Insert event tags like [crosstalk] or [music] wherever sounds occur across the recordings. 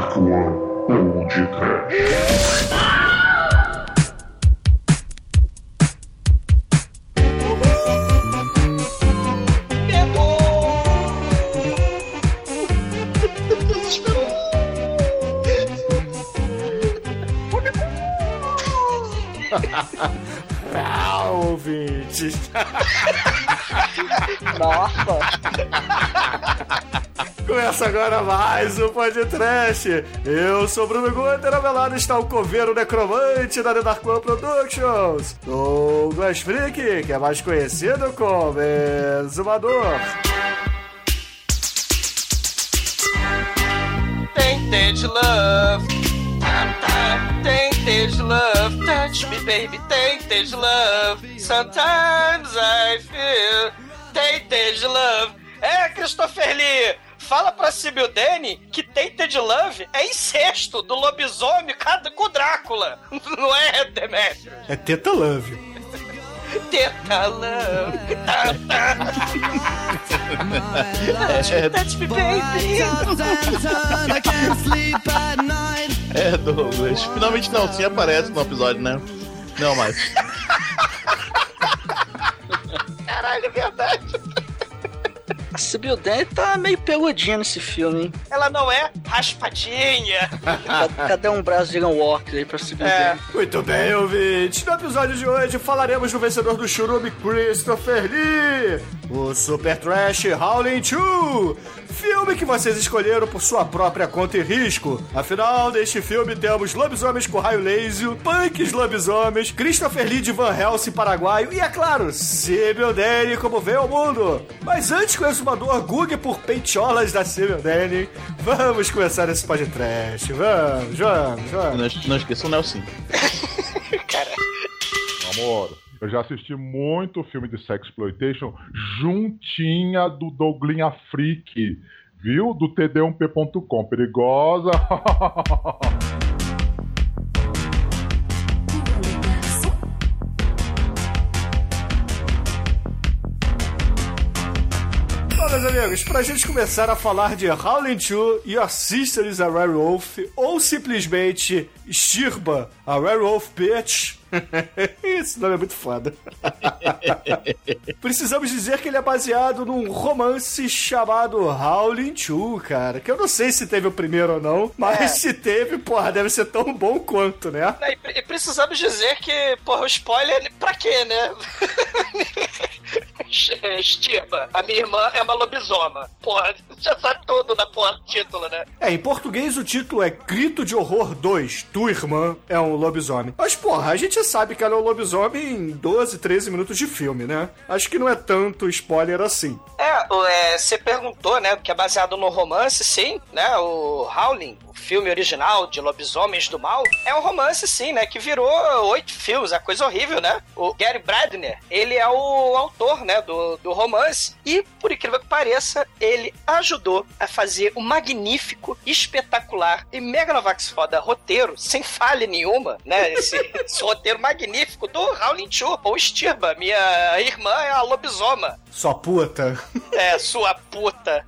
Dark One ou de Trash. Começa agora mais um podcast. Eu sou Bruno Guter, ao meu lado está o coveiro necromante da The Dark One Productions, Douglas Freak, que é mais conhecido como Exumador. Tainted love. Tainted love. Touch me, baby. Tainted love. Sometimes I feel tainted love. É, Christopher Lee. Fala pra Sibyl Danny que Tainted Love é incesto do lobisomem com o Drácula. [laughs] Não é, Demetrius? É Teta Love. Teta Love. Tá. Touch me, baby. É, Douglas. Finalmente não, sim aparece no episódio, né? Não mais. Caralho, é verdade. Sibyl Danny tá meio peludinha nesse filme, hein? Ela não é raspadinha. Cadê- um braço de Iron Walker aí pra Sibyl É. Muito bem, ouvintes. No episódio de hoje falaremos do vencedor do Churume, Christopher Lee, o Super Trash Howling 2, filme que vocês escolheram por sua própria conta e risco. Afinal, neste filme temos lobisomens com raio laser, punks lobisomens, Christopher Lee de Van Helsing paraguaio e, é claro, Sibyl Danny como veio ao mundo. Mas antes que o exumador google por peitiolas da Danny, vamos começar esse podcast. Vamos, vamos, vamos. Não, não esqueça o Nelson. [laughs] Amor, eu já assisti muito filme de sexploitation juntinha do Douglinha Freak, viu? Do td1p.com. Perigosa. [laughs] meus amigos, pra gente começar a falar de Howling 2, Your Sister is a Werewolf, ou simplesmente Stirba, a Werewolf Bitch. [laughs] Esse nome é muito foda. [laughs] Precisamos dizer que ele é baseado num romance chamado Howling 2, cara. Que eu não sei se teve o primeiro ou não, mas É. [laughs] se teve, porra, deve ser tão bom quanto, né? E, e precisamos dizer que, porra, o spoiler, pra quê, né? [laughs] Estima, a minha irmã é uma lobisoma. Porra, [laughs] já sabe tudo na porra do título, né? É, em português o título é Grito de Horror 2, Tua Irmã é um Lobisomem. Mas, porra, a gente sabe que ela é um lobisomem em 12, 13 minutos de filme, né? Acho que não é tanto spoiler assim. É, é, você perguntou, né, que é baseado no romance, sim, né? O Howling, o filme original de Lobisomens do Mal, é um romance, sim, né? Que virou oito filmes, a coisa horrível, né? O Gary Bradner, ele é o autor, né, do, do romance. E, por incrível que pareça, ele ajudou a fazer o magnífico, espetacular e mega novax foda roteiro, sem falha nenhuma, né? Esse, [laughs] esse roteiro magnífico do Howling 2, ou Stirba, minha irmã é a lobisoma. Sua puta. É, sua puta.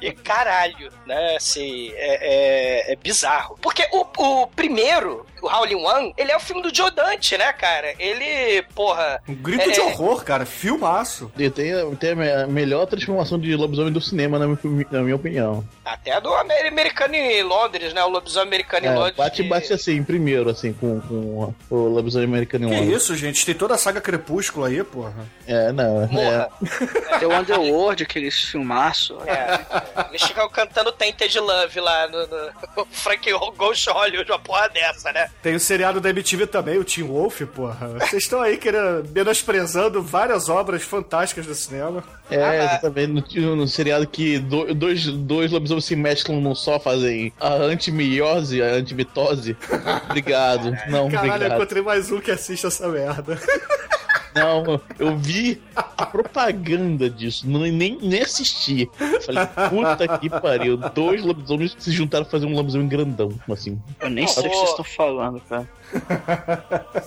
E caralho, né? Assim, é, é- é bizarro. Porque o, o primeiro, o Howling One, ele é o filme do Joe Dante, né, cara? Ele, porra. Um grito é- de horror, cara. Filmaço. E tem, tem a me- melhor transformação de lobisomem do cinema, na minha, na minha opinião. Até do Amer- americano em Londres, né? O lobisomem americano em É, Londres. bate, que- bate assim, primeiro, assim, com, com o lobisomem americano em Que Londres. isso, gente? Tem toda a saga Crepúsculo aí, porra. É, não, é. Porra. Tem o Underworld, aqueles filmaço. É, eles ficam cantando Tainted Love lá no, no Frank Ghost Hollywood, uma porra dessa, né? Tem o seriado da MTV também, o Teen Wolf, porra. Vocês estão aí querendo, menosprezando várias obras fantásticas do cinema. É, Ah, exatamente, no, no seriado que do- dois, dois lobisomens se mesclam num só, fazem a antimiose, a antimitose. Obrigado. [laughs] Não, Caralho, eu obrigado. encontrei mais um que assiste essa merda. [laughs] Não, eu vi a propaganda disso, não, nem, nem assisti. Falei, puta que pariu. Dois lobisomens se juntaram pra fazer um lobisomem grandão, assim. Eu nem sei o que vocês estão falando, cara.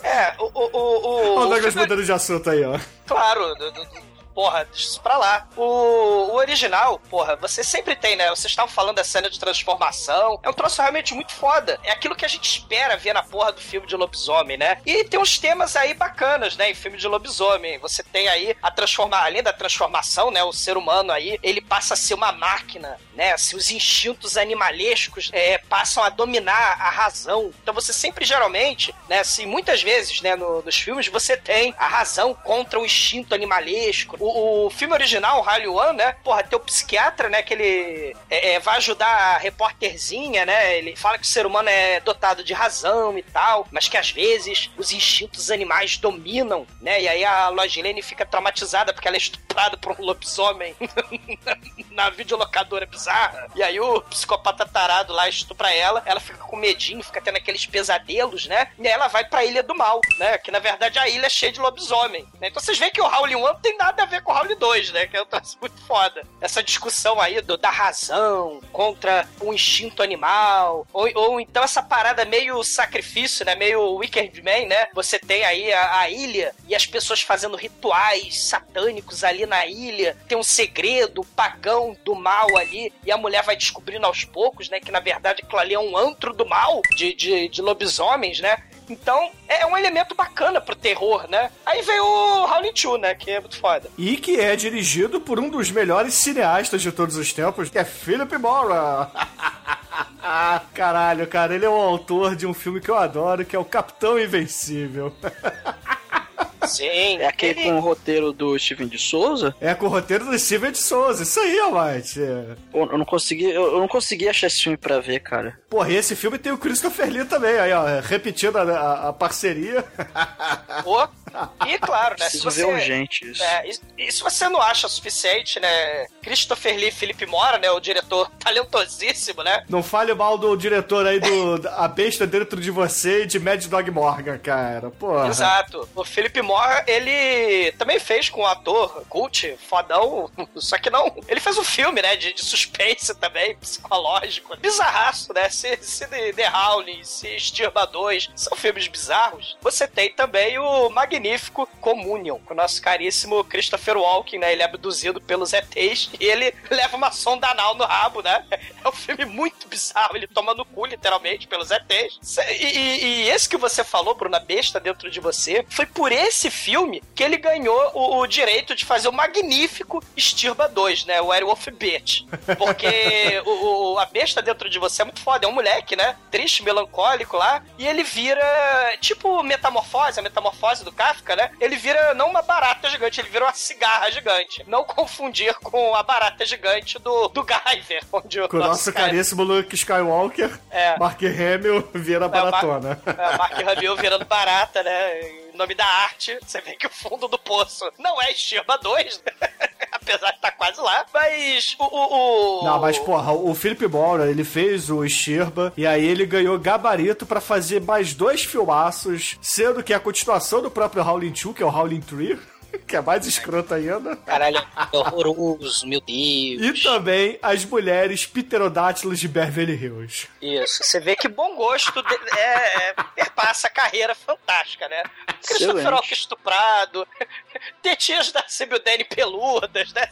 É, o. o, o, o- Olha o o Douglas mudando de assunto aí, ó. Claro, do- do- porra, deixa isso pra lá. O, o original, porra, você sempre tem, né? Vocês estavam falando da cena de transformação. É um troço realmente muito foda. É aquilo que a gente espera ver na porra do filme de lobisomem, né? E tem uns temas aí bacanas, né? Em filme de lobisomem. Você tem aí a transformar, além da transformação, né? O ser humano aí, ele passa a ser uma máquina, né? Assim, os instintos animalescos é, passam a dominar a razão. Então você sempre, geralmente, né? Assim, muitas vezes, né? No, nos filmes, você tem a razão contra o instinto animalesco. O, o filme original, o Rally One, né? Porra, tem o psiquiatra, né? Que ele é, é, vai ajudar a repórterzinha, né? Ele fala que o ser humano é dotado de razão e tal, mas que às vezes os instintos animais dominam, né? E aí a Logilene fica traumatizada porque ela é estuprada por um lobisomem [laughs] na videolocadora bizarra. E aí o psicopata tarado lá estupra ela, ela fica com medinho, fica tendo aqueles pesadelos, né? E aí ela vai pra Ilha do Mal, né? Que na verdade a ilha é cheia de lobisomem. Né? Então vocês veem que o Howling 1 não tem nada a ver com o Howling 2, né? Que é um troço muito foda. Essa discussão aí do, da razão contra o instinto animal, ou, ou então essa parada meio sacrifício, né? Meio Wicked Man, né? Você tem aí a, a ilha e as pessoas fazendo rituais satânicos ali na ilha. Tem um segredo pagão do mal ali e a mulher vai descobrindo aos poucos, né? Que na verdade aquilo ali é um antro do mal de, de, de lobisomens, né? Então, é um elemento bacana pro terror, né? Aí veio o Howling 2, né? Que é muito foda. E que é dirigido por um dos melhores cineastas de todos os tempos, que é Philip Mora. [laughs] ah, caralho, cara, ele é o autor de um filme que eu adoro, que é o Capitão Invencível. [laughs] Sim. É aquele ele- com o roteiro do Steven de Souza? É com o roteiro do Steven de Souza. Isso aí, Almighty. Pô, Eu não consegui, eu, eu não consegui achar esse filme pra ver, cara. Porra, e esse filme tem o Christopher Lee também, aí, ó, repetindo a, a- a parceria. [laughs] Pô. E claro, né? Se Preciso você, ver urgente isso. É, e, e se você não acha suficiente, né? Christopher Lee Felipe Mora, né? O diretor [laughs] talentosíssimo, né? Não fale mal do diretor aí do A Besta Dentro de Você e de Mad Dog Morgan, cara. Porra. Exato. O Felipe Mora, ele também fez com o ator cult, fodão, [laughs] só que não. Ele fez um filme, né, de, de suspense também, psicológico. Bizarraço, né? Se, se The, The Howling, se Estirba 2 são filmes bizarros. Você tem também o magnífico Communion, com o nosso caríssimo Christopher Walken, né? Ele é abduzido pelos ETs e ele [laughs] leva uma sonda anal no rabo, né? É um filme muito bizarro. Ele toma no cu, literalmente, pelos ETs. E, e- e esse que você falou, Bruna Besta, dentro de você, foi por esse filme que ele ganhou o, o direito de fazer o magnífico Estirba 2, né? O Werewolf Bitch. Porque [laughs] o, o- a besta dentro de você é muito foda. É um moleque, né? Triste, melancólico lá. E ele vira, tipo, metamorfose, a metamorfose do Kafka, né? Ele vira não uma barata gigante, ele vira uma cigarra gigante. Não confundir com a barata gigante do, do Guyver, onde o Com o nosso cara- caríssimo Luke Skywalker, É. Mark Hamill vira baratona. É, Mark Hamill virando barata, né? Nome da arte, você vê que o fundo do poço não é Estirba 2, né? [laughs] apesar de estar quase lá. Mas o. o, o- Não, mas porra, o Philip Mora, ele fez o Stirba e aí ele ganhou gabarito pra fazer mais dois filmaços, sendo que a continuação do próprio Howling 2, que é o Howling 3, [laughs] [laughs] que é mais escroto ainda. Caralho, é horroroso, meu Deus. E também as mulheres pterodátilos de Beverly Hills. Isso, você vê que bom gosto de- é, é, perpassa a carreira fantástica, né? Christopher. Walken estuprado, tetinhas da Sibyl Dane peludas, né?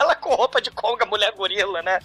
Ela com roupa de conga, mulher gorila, né?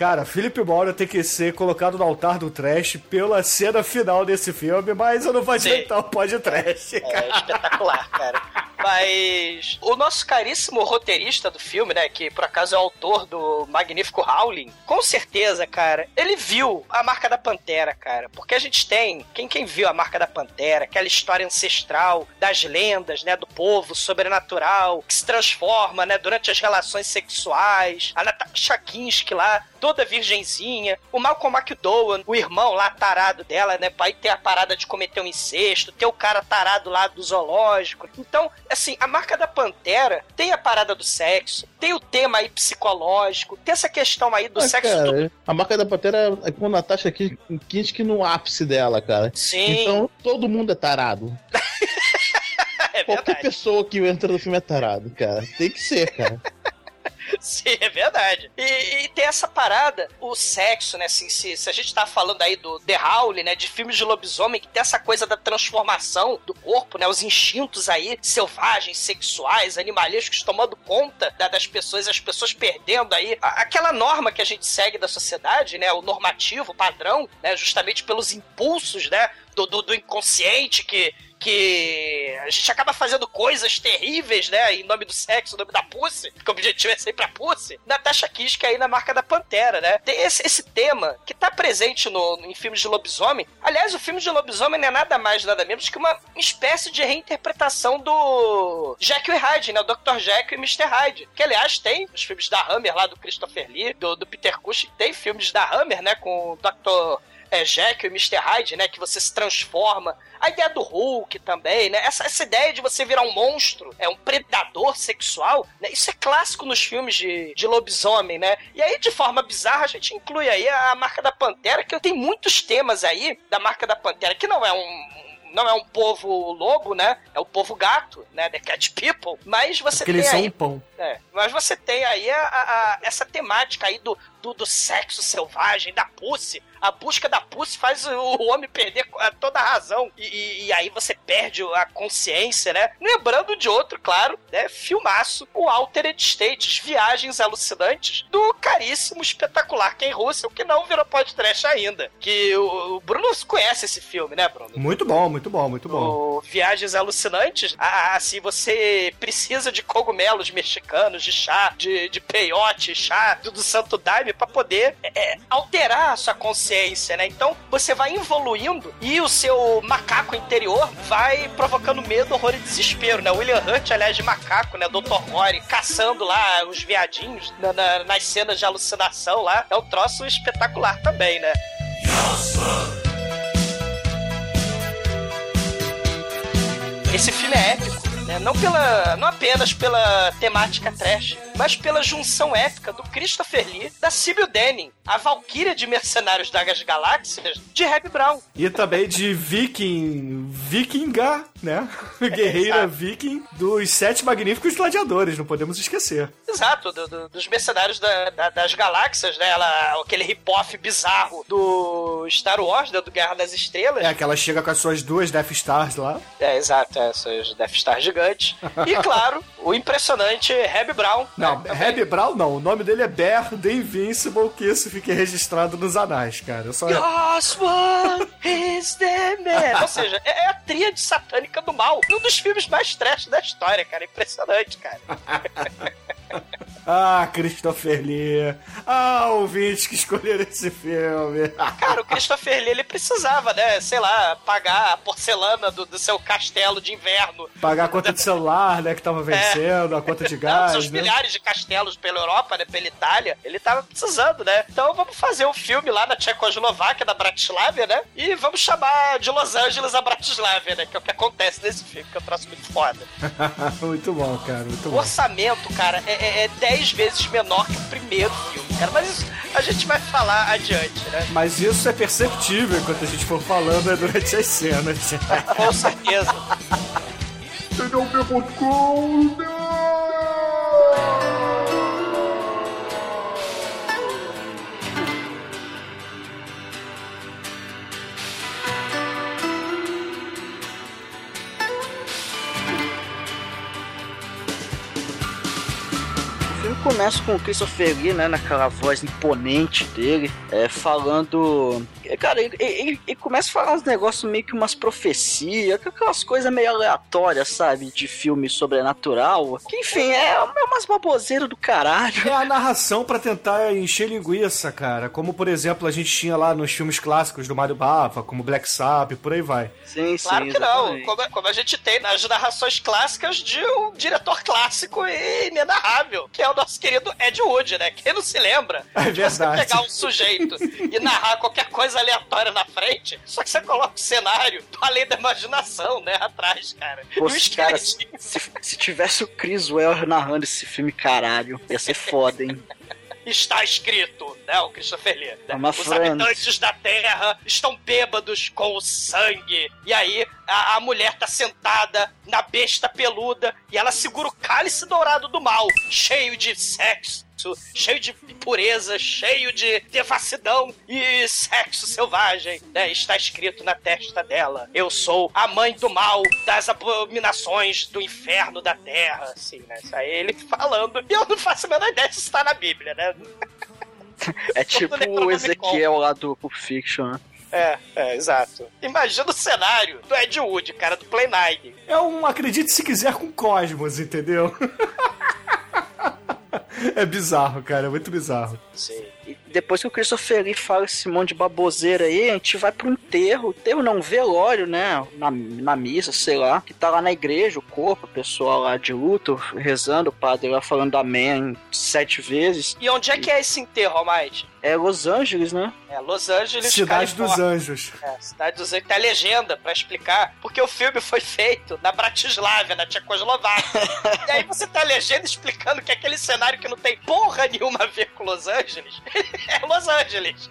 Cara, Philip Mora tem que ser colocado no altar do trash pela cena final desse filme, mas eu não vou adiantar o podcast, É cara. espetacular, cara. Mas o nosso caríssimo roteirista do filme, né, que por acaso é o autor do magnífico Howling, com certeza, cara, ele viu a marca da Pantera, cara. Porque a gente tem, quem, quem viu a marca da Pantera, aquela história ancestral das lendas, né, do povo sobrenatural, que se transforma, né, durante as relações sexuais, a Natasha Kinski lá, toda virgenzinha, o Malcolm McDowell, o irmão lá tarado dela, né, pai ter a parada de cometer um incesto, ter o cara tarado lá do zoológico. Então, assim, a marca da Pantera tem a parada do sexo, tem o tema aí psicológico, tem essa questão aí do Ah, sexo do... cara, a marca da Pantera é com a Natasha Kinski no ápice dela, cara. Sim, Então todo mundo é tarado. [laughs] é Qualquer pessoa que entra no filme é tarado, cara. Tem que ser, cara. [laughs] [laughs] Sim, é verdade. E, e tem essa parada, o sexo, né? Assim, se, se a gente tá falando aí do The Howling, né? De filmes de lobisomem, que tem essa coisa da transformação do corpo, né? Os instintos aí selvagens, sexuais, animalescos tomando conta da, das pessoas, as pessoas perdendo aí a- aquela norma que a gente segue da sociedade, né? O normativo, o padrão, né? Justamente pelos impulsos, né? Do, do, do inconsciente que, que a gente acaba fazendo coisas terríveis, né? Em nome do sexo, em nome da pussy, que o objetivo é sempre a pussy. Natasha Kiska aí na marca da Pantera, né? Tem esse, esse tema que tá presente no, em filmes de lobisomem. Aliás, o filme de lobisomem não é nada mais, nada menos que uma espécie de reinterpretação do Jekyll e Hyde, né? O Dr. Jekyll e Mr. Hyde. Que, aliás, tem os filmes da Hammer lá, do Christopher Lee, do, do Peter Cushing. Tem filmes da Hammer, né? Com o Dr é, Jekyll e Mr. Hyde, né? Que você se transforma. A ideia do Hulk também, né? Essa, essa ideia de você virar um monstro, é um predador sexual, né? Isso é clássico nos filmes de, de lobisomem, né? E aí, de forma bizarra, a gente inclui aí a, a marca da Pantera, que tem muitos temas aí da marca da Pantera, que não é um não é um povo lobo, né? É o povo gato, né? The Cat People. Mas você Porque tem eles são aí um pão. É, mas você tem aí a- a- a- essa temática aí do, do, do sexo selvagem, da pussy. A busca da pussy faz o, homem perder toda a razão. E, e- e aí você perde a consciência, né? Lembrando de outro, claro, né? Filmaço, o Altered States, Viagens Alucinantes, do caríssimo, espetacular Ken Russell, que não virou podcast ainda. Que o, o Bruno conhece esse filme, né, Bruno? Muito bom, muito bom, muito bom. O Viagens Alucinantes, ah, assim, você precisa de cogumelos mexicanos, de chá, de, de peiote, chá do, Santo Daime pra poder é, alterar a sua consciência, né? Então você vai evoluindo e o seu macaco interior vai provocando medo, horror e desespero, né? William Hurt, aliás, de macaco, né? Dr. Rory, caçando lá os viadinhos na- na- nas cenas de alucinação lá. É um troço espetacular também, né? Esse filme é épico, né? Não, pela, não apenas pela temática trash, mas pela junção épica do Christopher Lee, da Sibyl Denning, a Valkyria de Mercenários das Galáxias, de Reb Brown. E também de Viking. Vikinga, né? [laughs] Guerreira exato. Viking dos Sete Magníficos Gladiadores, não podemos esquecer. Exato, do- do- dos Mercenários da- da- das Galáxias, né? Ela, aquele rip-off bizarro do Star Wars, né? do Guerra das Estrelas. É que ela chega com as suas duas Death Stars lá. É, exato, essas Death Star gigantes. E, claro, o impressionante Reb Brown. Não, também. Reb Brown não. O nome dele é Bear The Invincible, que isso fique registrado nos anais, cara. Eu só... Yes, one is the man. Ou seja, é é a tríade satânica do mal. Um dos filmes mais trash da história, cara. Impressionante, cara. [laughs] Ah, Christopher Lee. Ah, ouvintes que escolheram esse filme. Cara, o Christopher Lee, ele precisava, né? Sei lá, pagar a porcelana do, do seu castelo de inverno. Pagar a conta de celular, né, que tava vencendo, a conta de [laughs] gás, seus né? milhares de castelos pela Europa, né? Pela Itália. Ele tava precisando, né? Então vamos fazer um filme lá na Tchecoslováquia, da Bratislava, né? E vamos chamar de Los Angeles a Bratislava, né? Que é o que acontece nesse filme, que eu troço muito foda. [laughs] muito bom, cara, muito O bom. orçamento, cara, é, é, é 10 vezes menor que o primeiro filme, cara. Mas isso a gente vai falar adiante, né? Mas isso é perceptível enquanto a gente for falando é durante as cenas. Com certeza. TDUP.com começa com o Christopher Lee, né, naquela voz imponente dele, é, falando. Cara, ele, ele- ele começa a falar uns negócios meio que umas profecias, aquelas coisas meio aleatórias, sabe, de filme sobrenatural. Que, enfim, é, é umas baboseiras do caralho. É a narração pra tentar encher linguiça, cara. Como, por exemplo, a gente tinha lá nos filmes clássicos do Mario Bava, como Black Sabbath, por aí vai. Sim, sim. Claro que não. exatamente. Como, como a gente tem nas narrações clássicas de um diretor clássico e inenarrável, que é o nosso querido Ed Wood, né? Quem não se lembra É de você verdade. pegar um sujeito e narrar qualquer coisa aleatória na frente, só que você coloca o cenário do além da imaginação, né? Atrás, cara. Pô, e o cara, se, se tivesse o Chris Well narrando esse filme, caralho, ia ser [laughs] foda, hein? está escrito, né? O Christopher Lee. né? Os frase. habitantes da Terra estão bêbados com o sangue. E aí a, a mulher tá sentada na besta peluda e ela segura o cálice dourado do mal, cheio de sexo, sexo, cheio de pureza, cheio de devassidão e sexo selvagem, né? Está escrito na testa dela: Eu sou a mãe do mal, das abominações do inferno da terra, assim, né? Isso aí ele falando. E eu não faço a menor ideia se isso tá na Bíblia, né? [laughs] É tipo o Ezequiel lá do Pulp Fiction, né? É, é, exato. Imagina o cenário do Ed Wood, cara, do Play 9. É um acredite se quiser com Cosmos, entendeu? [laughs] é bizarro, cara, é muito bizarro. Sim. E depois que o Christopher Lee fala esse monte de baboseira aí, a gente vai pro enterro. Enterro não, velório, né? Na, na missa, sei lá. Que tá lá na igreja, o corpo, o pessoal lá de luto, rezando, o padre lá falando amém sete vezes. E onde é que é esse enterro, Almighty? É Los Angeles, né? É Los Angeles, Cidade Califórnia. dos Anjos. É, Cidade dos Anjos. Tem a legenda pra explicar, porque o filme foi feito na Bratislava, na Tchecoslováquia. [laughs] e aí você tem a legenda explicando que aquele cenário que não tem porra nenhuma a ver com Los Angeles [laughs] é Los Angeles.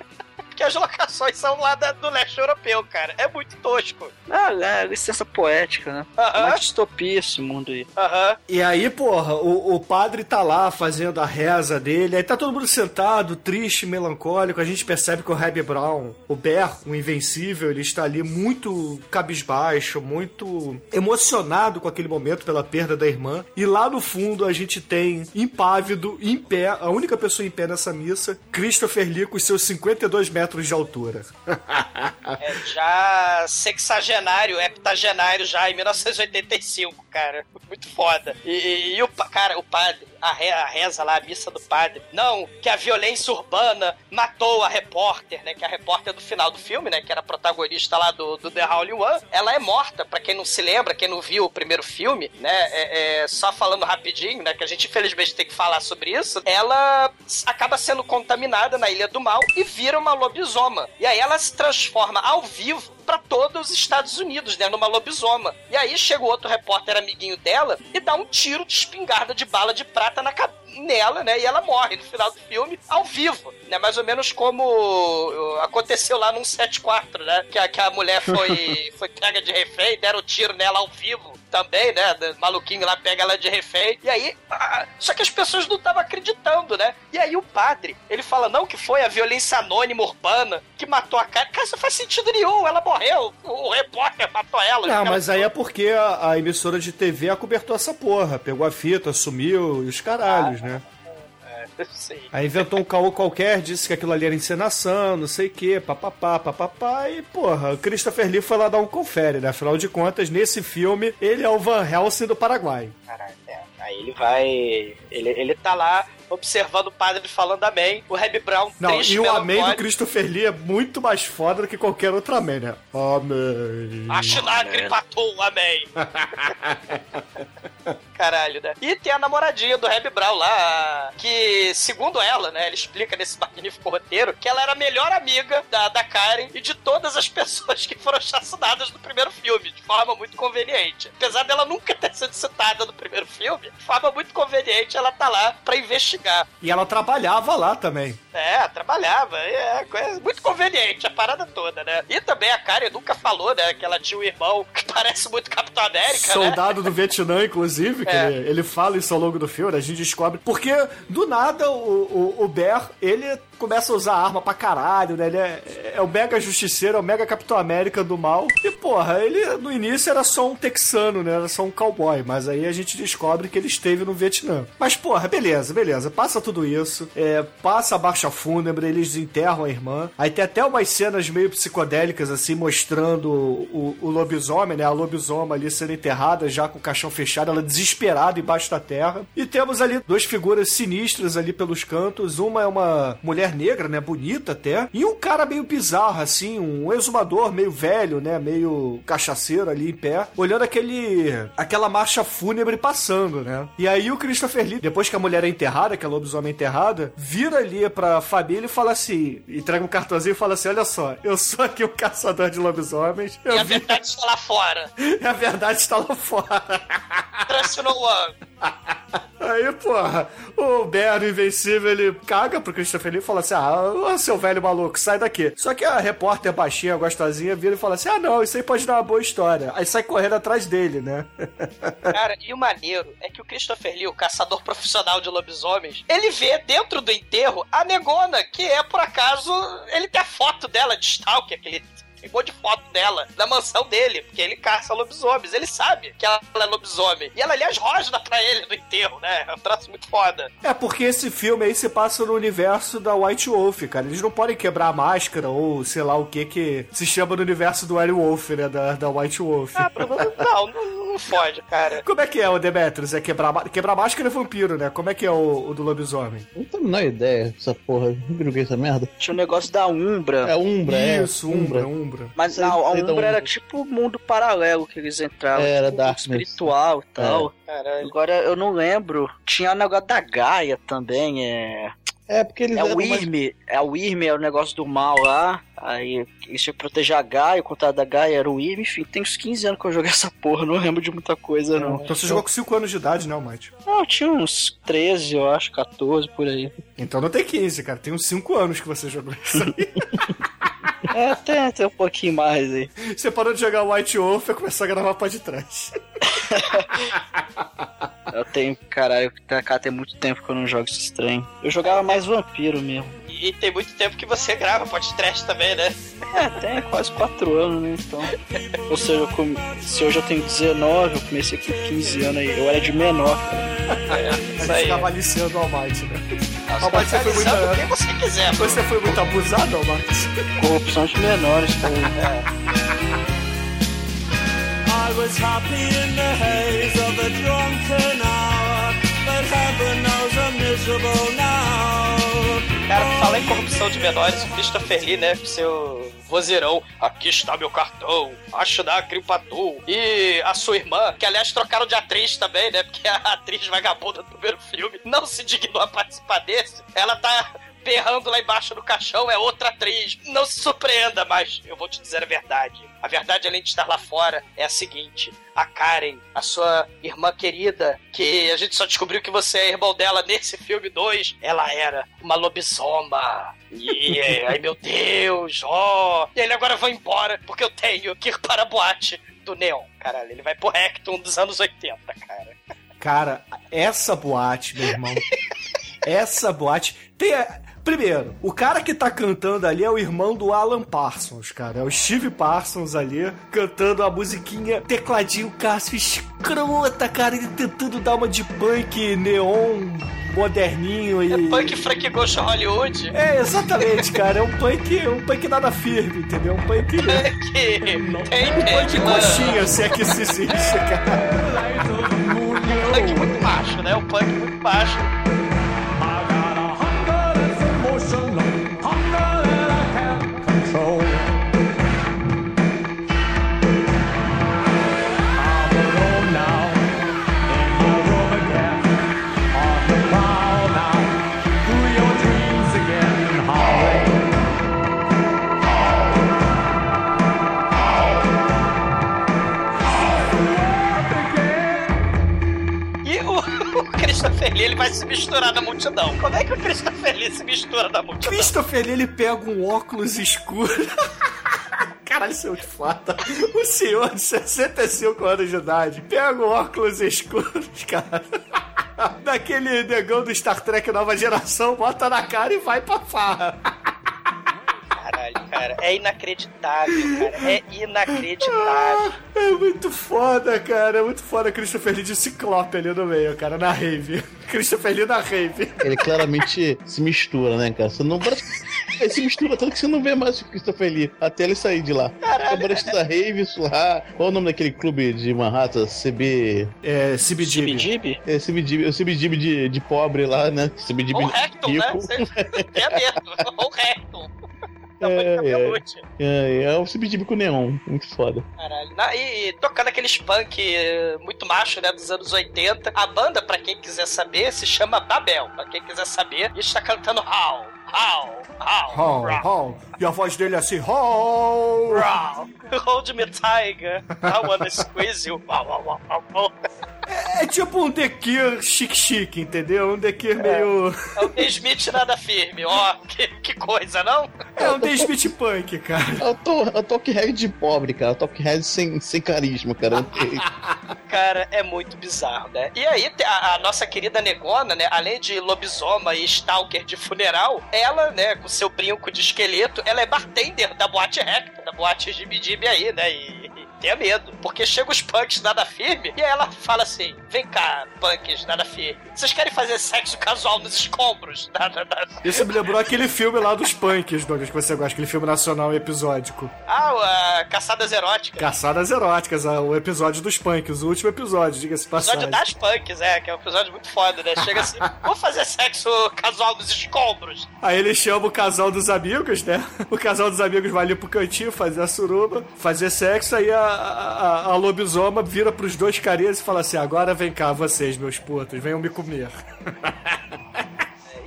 Porque as locações são lá da- do leste europeu, cara. É muito tosco. Ah, é licença poética, né? Aham. Uma distopia esse mundo aí. Aham. E aí, porra, o, o padre tá lá fazendo a reza dele, aí tá todo mundo sentado, triste, melancólico. A gente percebe que o Harry Brown, o Bear, o Invencível, ele está ali muito cabisbaixo, muito emocionado com aquele momento pela perda da irmã. E lá no fundo a gente tem, impávido, em pé, a única pessoa em pé nessa missa, Christopher Lee com seus 52 metros de altura. [laughs] É já sexagenário, heptagenário já em 1985, cara. Muito foda. E, e- e o, cara, o padre, a, re- a reza lá, a missa do padre. Não, que a violência urbana matou a repórter, né? Que a repórter do final do filme, né? Que era protagonista lá do, do The Howling One. Ela é morta, pra quem não se lembra, quem não viu o primeiro filme, né? É, é, só falando rapidinho, né? Que a gente infelizmente tem que falar sobre isso. Ela acaba sendo contaminada na Ilha do Mal e vira uma lobisoma. E aí ela se transforma ao vivo pra todos os Estados Unidos, né? Numa lobisoma. E aí chega o outro repórter amiguinho dela e dá um tiro de espingarda de bala de prata na cabeça nela, né? E ela morre no final do filme, ao vivo, né? Mais ou menos como uh, aconteceu lá num 74, né? Que a, que a mulher foi, [laughs] foi pega de refém, deram tiro nela ao vivo também, né? O maluquinho lá pega ela de refém. E aí, ah, só que as pessoas não estavam acreditando, né? E aí o padre, ele fala, não, que foi a violência anônima urbana que matou a cara. Cara, isso não faz sentido nenhum, ela morreu. O, repórter matou ela. Não, Ela- mas aí é porque a, a emissora de TV acobertou essa porra. Pegou a fita, sumiu e os caralhos, né? Sim. Aí inventou um caô qualquer, disse que aquilo ali era encenação, não sei o que, papapá, papapá, e porra, o Christopher Lee foi lá dar um confere, né? Afinal de contas, nesse filme, ele é o Van Helsing do Paraguai. Caralho, é. Aí ele vai. Ele, ele tá lá observando o padre falando amém. O Reb Brown Não, triste, e o amém do. Christopher Lee é muito mais foda do que qualquer outro amém, né? Amém. A Shinagri patou, amém. [laughs] Caralho, né? E tem a namoradinha do Reb Brown lá, que, segundo ela, né, ele explica nesse magnífico roteiro, que ela era a melhor amiga da, da Karen e de todas as [laughs] pessoas que foram assassinadas no primeiro filme, de forma muito conveniente. Apesar dela nunca ter sido citada no primeiro filme, forma muito conveniente, ela tá lá pra investigar. E ela trabalhava lá também. É, trabalhava. É coisa muito conveniente a parada toda, né? E também a Karen nunca falou, né? Que ela tinha um irmão que [laughs] parece muito Capitão América, né? Soldado do Vietnã, inclusive, que É. ele, ele fala isso ao longo do filme, a gente descobre. Porque, do nada, o, o, o Bear, ele começa a usar arma pra caralho, né? Ele é, é o mega justiceiro, é o mega Capitão América do mal. E, porra, ele no início era só um texano, né? Era só um cowboy. Mas aí a gente descobre que ele esteve no Vietnã. Mas, porra, beleza, beleza. Passa tudo isso. É, passa a marcha fúnebre, eles enterram a irmã. Aí tem até umas cenas meio psicodélicas, assim, mostrando o, o lobisomem, né? A lobisoma ali sendo enterrada, já com o caixão fechado, ela desesperada embaixo da terra. E temos ali duas figuras sinistras ali pelos cantos. Uma é uma mulher negra, né? Bonita até. E um cara meio bizarro, assim, um exumador meio velho, né? Meio cachaceiro ali em pé, olhando aquele. aquela marcha fúnebre passando, né? E aí o Christopher Lee, depois que a mulher é enterrada, que a lobisomem é enterrada, vira ali pra família e fala assim: entrega um cartãozinho e fala assim: olha só, eu sou aqui o caçador de lobisomens. E a vi. verdade está lá fora. [laughs] E a verdade está lá fora. Trust no one. Aí, porra, o Berno Invencível, ele caga pro Christopher Lee e fala assim: ah, seu velho maluco, sai daqui. Só que a repórter baixinha, gostosinha, vira e fala assim: ah, não, isso aí pode dar uma boa história. Aí sai correndo atrás dele, né? [laughs] Cara, e o maneiro é que o Christopher Lee, o caçador profissional de lobisomens, ele vê dentro do enterro a negona, que é, por acaso, ele tem a foto dela de Stalker, que ele tem um monte de foto dela na mansão dele, porque ele caça lobisomens. Ele sabe que ela é lobisomem. E ela, aliás, rosna pra ele no enterro, né? É um traço muito foda. É porque esse filme aí se passa no universo da White Wolf, cara. Eles não podem quebrar a máscara ou sei lá o que que se chama no universo do White Wolf, né? Da, da White Wolf. Ah, não, não, não fode, cara. Como é que é o Demetrius? É quebrar, quebrar máscara é vampiro, né? Como é que é o, o do lobisomem? Não tenho a menor ideia dessa porra. Não é essa merda? Tinha o negócio da Umbra. É Umbra, é. Isso, Umbra, Umbra. Mas Sei- a, a Umbra era Umbra. tipo o mundo paralelo que eles entravam. Era tipo, Darkness. espiritual e tal. Caralho. Agora eu não lembro. Tinha o negócio da Gaia também, é. É, porque eles É o mais- Irme. É o Irme, é o negócio do mal lá. Aí tinham que proteger a Gaia, o contrário da Gaia era o Irme. Enfim, tem uns 15 anos que eu joguei [laughs] essa porra, não lembro de muita coisa, não. Então você jogou com 5 anos de idade, não, Mate? Não, eu tinha uns 13, eu acho, 14 por aí. Então não tem 15, cara. Tem uns 5 anos que você jogou isso aí. [laughs] É, tem até um pouquinho mais aí. você parou de jogar White Wolf e começou a gravar podcast. Eu tenho, caralho, cara, tem muito tempo que eu não jogo esse trem. Eu jogava mais vampiro mesmo. E tem muito tempo que você grava podcast também, né? É, tem quase 4 anos, né? Então. Ou seja, eu come- se hoje eu tenho 19, eu comecei com 15 anos aí. Eu era de menor, cara. É, A isso gente aí. ficava aliciando o Almighty, né? Nossa, Almighty, você foi muito... quem você quiser. Você foi muito abusado, Almighty? Corrupção de menores, tá aí. I was happy in the haze of a drunken hour, but heaven knows I'm miserable now. Cara, por falar em corrupção de menores, o Christopher Lee, né, com seu vozeirão, aqui está meu cartão, acho da Cripatu. E a sua irmã, que aliás trocaram de atriz também, né, porque a atriz vagabunda do primeiro filme não se dignou a participar desse. Ela tá berrando lá embaixo do caixão, é outra atriz. Não se surpreenda, mas eu vou te dizer a verdade. A verdade, além de estar lá fora, é a seguinte: a Karen, a sua irmã querida, que a gente só descobriu que você é irmão dela nesse filme 2, ela era uma lobisoma. E ai meu Deus, ó. E ele agora vai embora, porque eu tenho que ir para a boate do Neon. Caralho, ele vai pro Rectum dos anos 80, cara. Cara, essa boate, meu irmão. [laughs] essa boate. Tem. a- Primeiro, o cara que tá cantando ali é o irmão do Alan Parsons, cara. É o Steve Parsons ali, cantando a musiquinha tecladinho Cássio escrota, cara. Ele tentando dar uma de punk neon moderninho e. É punk Frank Ghost Hollywood. É, exatamente, cara. É um punk, um punk nada firme, entendeu? Um punk. [laughs] Que tem Punk punk, coxinha, se é que isso existe, cara. punk muito baixo, né? O punk muito baixo. so long. Christopher Lee, ele vai se misturar na multidão. Como é que o Christopher Lee se mistura na multidão? Christopher Lee, ele pega um óculos escuro. [laughs] Caralho, é muito foda. O senhor de 65 anos de idade pega um óculos escuros, [laughs] cara. Daquele negão do Star Trek Nova Geração, bota na cara e vai pra farra. Cara. É inacreditável, cara. É inacreditável. É muito foda, cara. É muito foda Christopher Lee de Ciclope ali no meio, cara, na rave. [laughs] Christopher Lee na rave. Ele claramente se mistura, né, cara? Você não Ele se mistura tanto que você não vê mais o Christopher Lee até ele sair de lá. Caralho. Agora da Rave, isso lá. Qual é o nome daquele clube de Manhattan? CB. É, CBGB. Cibidib? É CBDB, o CBDB de, de pobre lá, né? CBDB Ou Rectum, né? rico. Você- [laughs] É mesmo. Ou Rectum. Tá É, muito é. É, é com neon. Muito foda. Caralho. Na- e, e tocando aqueles punk eh, muito macho, né, dos anos 80. A banda, pra quem quiser saber, se chama Babel. Pra quem quiser saber, e está cantando How, How, How, How. E a voz dele é assim. How. Hold me, tiger. I wanna squeeze you. Uau, uau, uau, uau, uau. É tipo um The Cure chique-chique, entendeu? Um The Cure meio. É o The Smith nada firme, ó, que, que coisa, não? É um The Smith Punk, cara. Eu tô, eu tô Talkhead de pobre, cara. Talkhead sem, sem carisma, cara. Cara, é muito bizarro, né? E aí, a, a nossa querida negona, né? Além de lobisoma e stalker de funeral, ela, né, com seu brinco de esqueleto, ela é bartender da boate rec, da boate Jimmy aí, né? E tenha medo, porque chega os punks nada firme e aí ela fala assim: vem cá, punks nada firme, vocês querem fazer sexo casual nos escombros? Da, da, da... Isso me lembrou aquele filme lá dos punks, Douglas, que você gosta, aquele filme nacional episódico. Ah, a caçadas eróticas. Caçadas Eróticas, ah, o episódio dos punks, o último episódio, diga-se de Episódio passagem. das punks, é, que é um episódio muito foda, né? Chega assim, [laughs] vamos fazer sexo casual nos escombros. Aí ele chama o casal dos amigos, né? [laughs] O casal dos amigos vai ali pro cantinho fazer a suruba, fazer sexo, aí a, a, a lobisoma vira pros dois carinhas e fala assim: agora vem cá, vocês, meus putos, venham me comer. [laughs]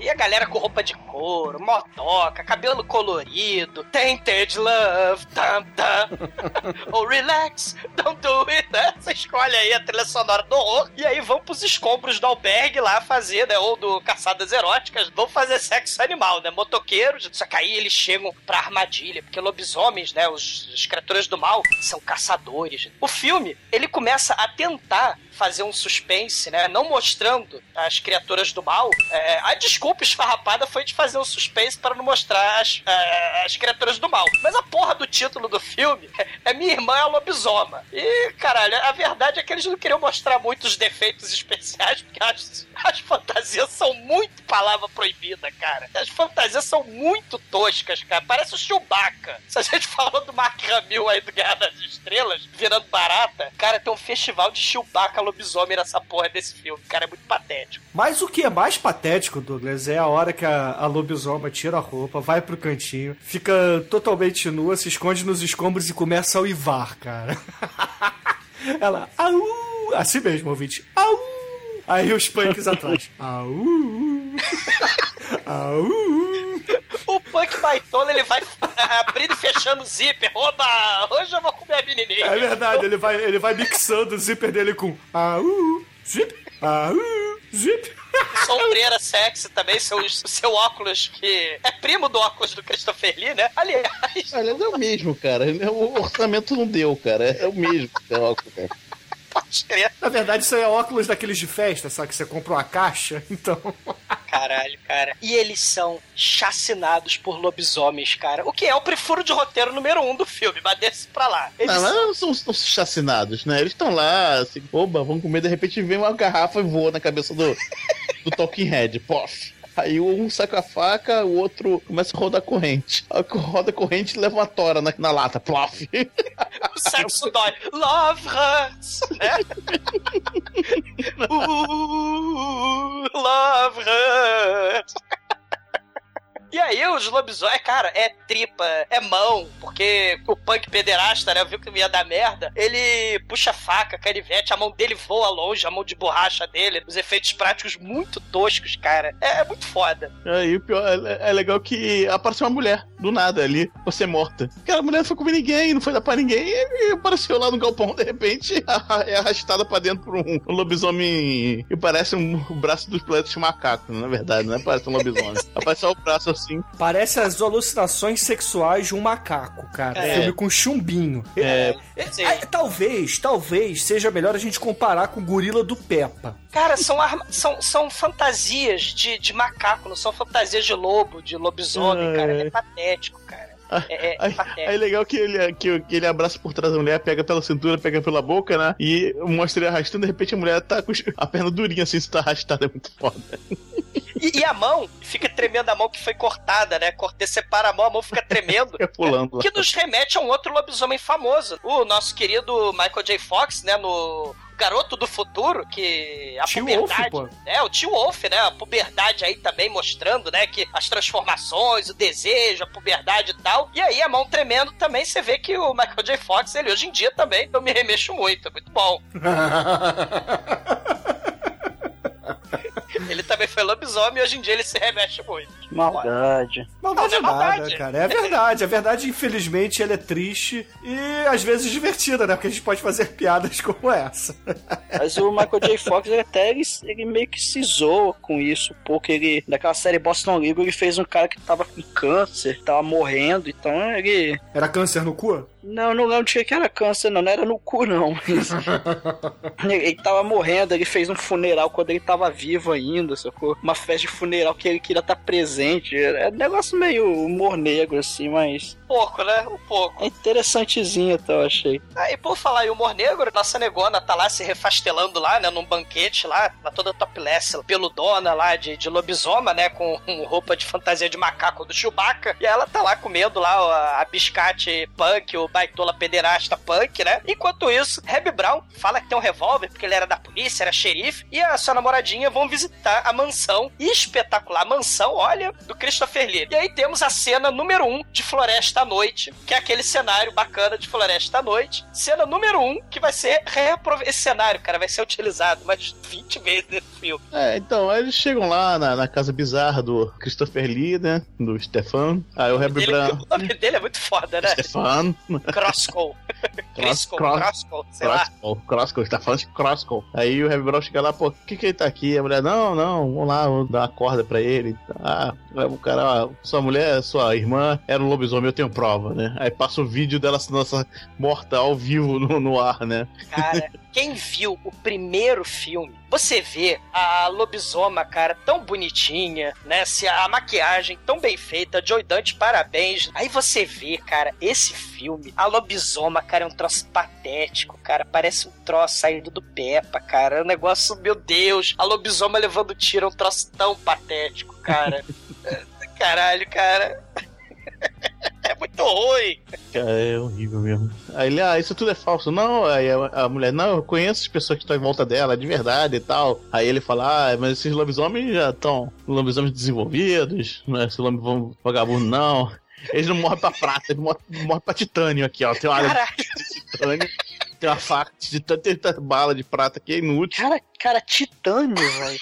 E a galera com roupa de couro, motoca, cabelo colorido, tainted love, tam tam. [laughs] Ou relax, don't do it, né? Você escolhe aí a trilha sonora do horror. E aí vão pros escombros do albergue lá fazer, né? Ou do Caçadas Eróticas. Vão fazer sexo animal, né? Motoqueiros. Só que aí eles chegam pra armadilha. Porque lobisomens, né? Os, as criaturas do mal são caçadores. O filme, ele começa a tentar fazer um suspense, né? Não mostrando as criaturas do mal. É, a desculpa esfarrapada foi de fazer um suspense para não mostrar as, é, as criaturas do mal. Mas a porra do título do filme [laughs] é Minha Irmã é Lobisoma. E, caralho, a verdade é que eles não queriam mostrar muitos defeitos especiais, porque as, [laughs] as fantasias são muito palavra proibida, cara. As fantasias são muito toscas, cara. Parece o Chewbacca. Se a gente [laughs] falou do Mark Hamill aí do Guerra das Estrelas, virando barata, cara, tem um festival de Chewbacca lobisomem nessa porra desse filme. Cara, é muito patético. Mas o que é mais patético, Douglas, é a hora que a, a lobisoma tira a roupa, vai pro cantinho, fica totalmente nua, se esconde nos escombros e começa a uivar, cara. [laughs] Ela, au! Assim mesmo, ouvinte, au! Aí os punks atrás, [laughs] au! au! O Punk Baitola, ele vai abrindo e fechando o zíper. Oba! Hoje eu vou comer a menininha. É verdade, ele vai, ele vai mixando o zíper dele com au! Zip! Au! Zip! Sombreira sexy também, seu, seu óculos que é primo do óculos do Christopher Lee, né? Aliás, Aliás, é o mesmo, cara. O orçamento não deu, cara. É o mesmo, cara. cara. Pode crer. Na verdade, isso aí é óculos daqueles de festa, sabe? Que você compra uma caixa, [laughs] então. Caralho, cara. E eles são chacinados por lobisomens, cara. O que é o prefiro de roteiro número um do filme, mas desse pra lá. Eles Não, mas não são, são chacinados, né? Eles estão lá, assim, oba, vamos comer, de repente vem uma garrafa e voa na cabeça do, do Talking Head, pof. Aí um saca a faca, o outro começa a rodar corrente. A roda corrente e leva uma tora na, na lata, plof. O sexo dói. Love hurts. Né? [laughs] Uh, love hurts. E aí, os lobisomens, cara, é tripa, é mão, porque o punk pederasta, né, viu que ia dar merda, ele puxa a faca, canivete, a mão dele voa longe, a mão de borracha dele, os efeitos práticos muito toscos, cara. É, é muito foda. Aí o pior é, é legal que apareceu uma mulher, do nada ali, você morta. Aquela mulher não foi comer ninguém, não foi dar pra ninguém, e apareceu lá no galpão, de repente, [laughs] é arrastada pra dentro por um, um lobisomem que parece um, o braço dos planetas macacos, na verdade, né? Parece um lobisomem. [laughs] Aparece só o braço assim. Parece as alucinações sexuais de um macaco, cara. É. Filme com chumbinho. É, Sim. É, talvez, talvez seja melhor a gente comparar com o gorila do Peppa. Cara, são, arma- são, são fantasias de, de macaco, não são fantasias de lobo, de lobisomem, É. cara. É patético, cara. É, é Aí, patético. aí legal que ele, que, ele abraça por trás da mulher, pega pela cintura, pega pela boca, né? E mostra ele arrastando, de repente a mulher tá com a perna durinha assim, se tá arrastada, é muito foda. E, e a mão, fica tremendo a mão que foi cortada, né? Cortei, separa a mão, a mão fica tremendo. Fica [laughs] pulando lá. Que nos remete a um outro lobisomem famoso. O nosso querido Michael J. Fox, né? No Garoto do Futuro, que a Tio puberdade. Wolf, pô. É, o tio Wolf, né? A puberdade aí também mostrando, né? Que as transformações, o desejo, a puberdade e tal. E aí a mão tremendo também, você vê que o Michael J. Fox, ele hoje em dia também, eu me remexo muito. É muito bom. [laughs] Ele também foi lobisomem e hoje em dia ele se reveste muito. Maldade. Maldade é não é nada, maldade. cara. É verdade. A verdade, infelizmente, ela é triste e às vezes divertida, né? Porque a gente pode fazer [laughs] piadas como essa. Mas o Michael J. Fox, ele até ele, ele meio que se zoa com isso, porque ele, daquela série Boston Legal, ele fez um cara que tava com câncer, tava morrendo, então ele. Era câncer no cu? Não, não lembro de que era câncer, não, não era no cu, não. [laughs] Ele, ele tava morrendo, ele fez um funeral quando ele tava vivo ainda, sacou? Uma festa de funeral que ele queria estar presente. É um negócio meio humor negro, assim, mas. Um pouco, né? Um pouco. É interessantezinho, até, eu achei. Ah, e por falar em humor negro, nossa negona tá lá se refastelando lá, né? Num banquete lá, tá toda topless, peludona lá de, de lobisoma, né? Com, [laughs] com roupa de fantasia de macaco do Chewbacca. E ela tá lá comendo lá a, a biscate punk, o baitola pederasta punk, né? Enquanto isso, Reb Brown fala que tem um revólver, porque ele era da polícia, era xerife, e a sua namoradinha vão visitar a mansão espetacular. A mansão, olha, do Christopher Lee. E aí temos a cena número 1 um de Floresta à Noite, que é aquele cenário bacana de Floresta à Noite. Cena número 1, um, que vai ser reaproveitado. Esse cenário, cara, vai ser utilizado mais 20 vezes nesse filme. É, então, aí eles chegam lá na, na casa bizarra do Christopher Lee, né? Do Stefan. Aí o Ele- Brown. o nome dele é muito foda, né? Stefan. Crosscow. [laughs] Crisco, Cross- Crosscow, sei lá. Crosscall, Crosscall, tá falando de Crosscall. Aí o Heavy Brown chega lá, pô, por que, que ele tá aqui? A mulher, não, não, vamos lá, vamos dar uma corda pra ele. Ah, o cara, ah, sua mulher, sua irmã era um lobisomem, eu tenho prova, né? Aí passa o vídeo dela sendo essa morta ao vivo no, no ar, né? Cara, [laughs] quem viu o primeiro filme, você vê a lobisoma, cara, tão bonitinha, né? Se a maquiagem tão bem feita, Joy Dante, parabéns. Aí você vê, cara, esse filme, a lobisoma, cara, é um troço patético, cara. Parece um troço saído do Peppa, cara. É um negócio, meu Deus, a lobisoma levando tiro é um troço tão patético, cara. [laughs] Caralho, cara. [laughs] É muito ruim. Cara, é horrível mesmo. Aí ele, ah, isso tudo é falso. Não, aí a, a mulher, não, eu conheço as pessoas que estão em volta dela, de verdade e tal. Aí ele fala, ah, mas esses lobisomens já estão lobisomens desenvolvidos, não é esse lobisomem vagabundo, não. Eles não morrem pra prata, eles morrem, morrem pra titânio aqui, ó. Tem uma área de titânio, tem uma faca de tanta bala de prata que é inútil. Cara, cara, titânio, velho.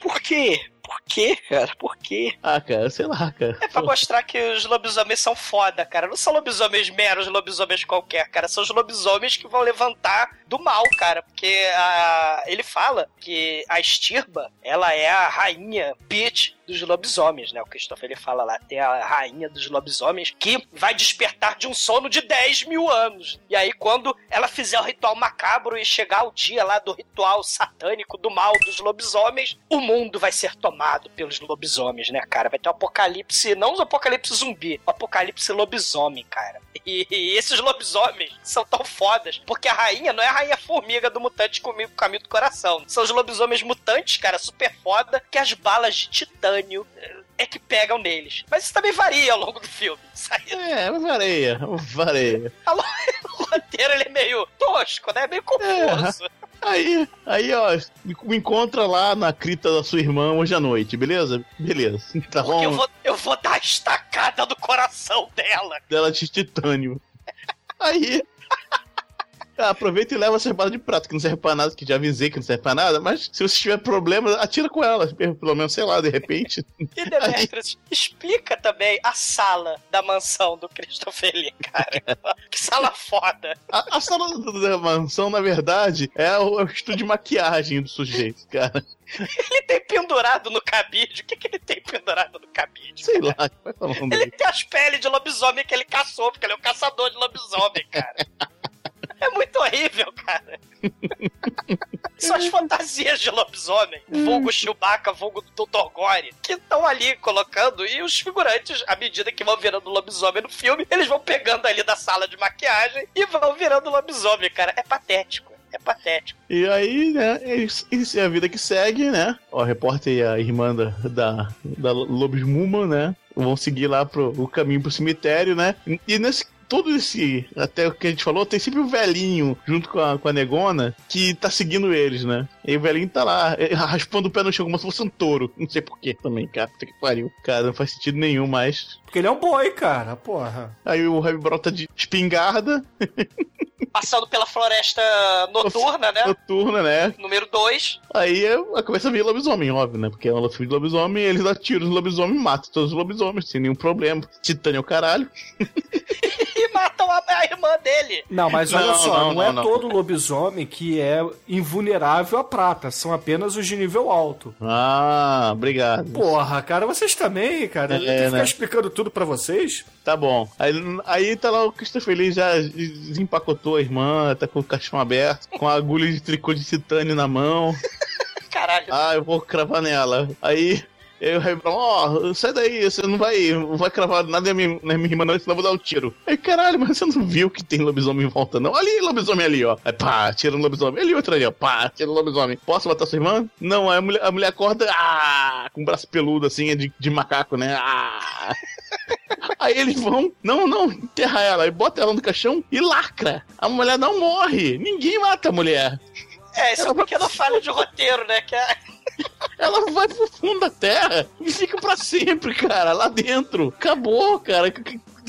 Por quê? Por quê, cara? Por quê? Ah, cara, sei lá, cara. É pra mostrar que os lobisomens são foda, cara. Não são lobisomens meros lobisomens qualquer, cara. São os lobisomens que vão levantar do mal, cara. Porque a... ele fala que a estirba, ela é a rainha bitch dos lobisomens, né? O Christopher ele fala lá, tem a rainha dos lobisomens que vai despertar de um sono de 10 mil anos. E aí, quando ela fizer o ritual macabro e chegar o dia lá do ritual satânico do mal dos lobisomens, o mundo vai ser tomado pelos lobisomens, né, cara? Vai ter um apocalipse, não um apocalipse zumbi, um apocalipse lobisomem, cara. E, e esses lobisomens são tão fodas, porque a rainha não é a rainha formiga do mutante comigo caminho do coração. São os lobisomens mutantes, cara, super foda, que as balas de titânio eh, é que pegam neles. Mas isso também varia ao longo do filme. Aí, É, vareia, vareia. [laughs] o roteiro ele é meio tosco, né? Meio confuso. Aí, aí, ó, me encontra lá na cripta da sua irmã hoje à noite, beleza? Beleza. [laughs] Tá Porque eu bom? vou, eu vou dar a estacada no coração dela. Dela de titânio. Aí. Ah, Aproveita e leva essa bala de prata, que não serve pra nada, que já avisei que não serve pra nada, mas se você tiver problema, atira com ela. Pelo menos, sei lá, de repente. [laughs] E Demetrius, [laughs] explica também a sala da mansão do Christopher Lee, cara. [laughs] que sala foda. A, a sala da mansão, na verdade, é o, é o estúdio de maquiagem do sujeito, cara. Ele tem pendurado no cabide. O que, que ele tem pendurado no cabide? Sei lá, vai falando Ele aí. tem as peles de lobisomem que ele caçou, porque ele é um caçador de lobisomem, cara. É muito horrível, cara. [laughs] São as fantasias de lobisomem, vulgo Chewbacca, vulgo Dr. Gore, que estão ali colocando, e os figurantes, à medida que vão virando lobisomem no filme, eles vão pegando ali da sala de maquiagem e vão virando lobisomem, cara. É patético. É patético. E aí, né, isso, é a vida que segue, né? Ó, a repórter e a irmã da, da, da Lobos Muma, né? Vão seguir lá pro o caminho pro cemitério, né? E nesse. Todo esse. Até o que a gente falou, tem sempre o velhinho junto com a, com a negona que tá seguindo eles, né? E o velhinho tá lá, eh, [laughs] raspando o pé no chão como se fosse um touro. Não sei porquê também, cara. Puta que pariu. Cara, não faz sentido nenhum, mas. Porque ele é um boi, cara, porra. Aí o Brown tá de espingarda. [laughs] Passando pela floresta noturna, né? Noturna, né? Número 2. Aí eu- começa a vir lobisomem, óbvio, né? Porque é um filme de lobisomem, eles atiram os lobisomens e matam todos os lobisomens, sem nenhum problema. Titânia é o caralho. [laughs] A, a irmã dele. Não, mas Não, olha só, não, não, é não, não. todo lobisomem que é invulnerável à prata, são apenas os de nível alto. Ah, obrigado. Porra, cara, vocês também, cara. É, Eu tenho que ficar né? explicando tudo pra vocês. Tá bom. Aí, aí tá lá o Christopher Lee já desempacotou a irmã, tá com o caixão aberto, com a agulha de tricô de titânio na mão. [laughs] Caralho. Ah, eu vou cravar nela. Aí eu falo, ó, sai daí, você não vai, não vai cravar nada na minha, na minha irmã, não, senão eu vou dar um tiro. Aí, caralho, mas você não viu que tem lobisomem em volta, não? Ali, lobisomem ali, ó. Aí, pá, tira um lobisomem. Ali, outro ali, ó. Pá, tira um lobisomem. Posso matar sua irmã? Não, aí a mulher, a mulher acorda, ah, com o braço peludo, assim, de, de macaco, né? Ah. [laughs] Aí eles vão, não, não, enterra ela, e bota ela no caixão e lacra. A mulher não morre. Ninguém mata a mulher. É, isso é uma pequena falha de roteiro, né? Que. Ela vai pro fundo da terra e fica pra sempre, cara, lá dentro. Acabou, cara.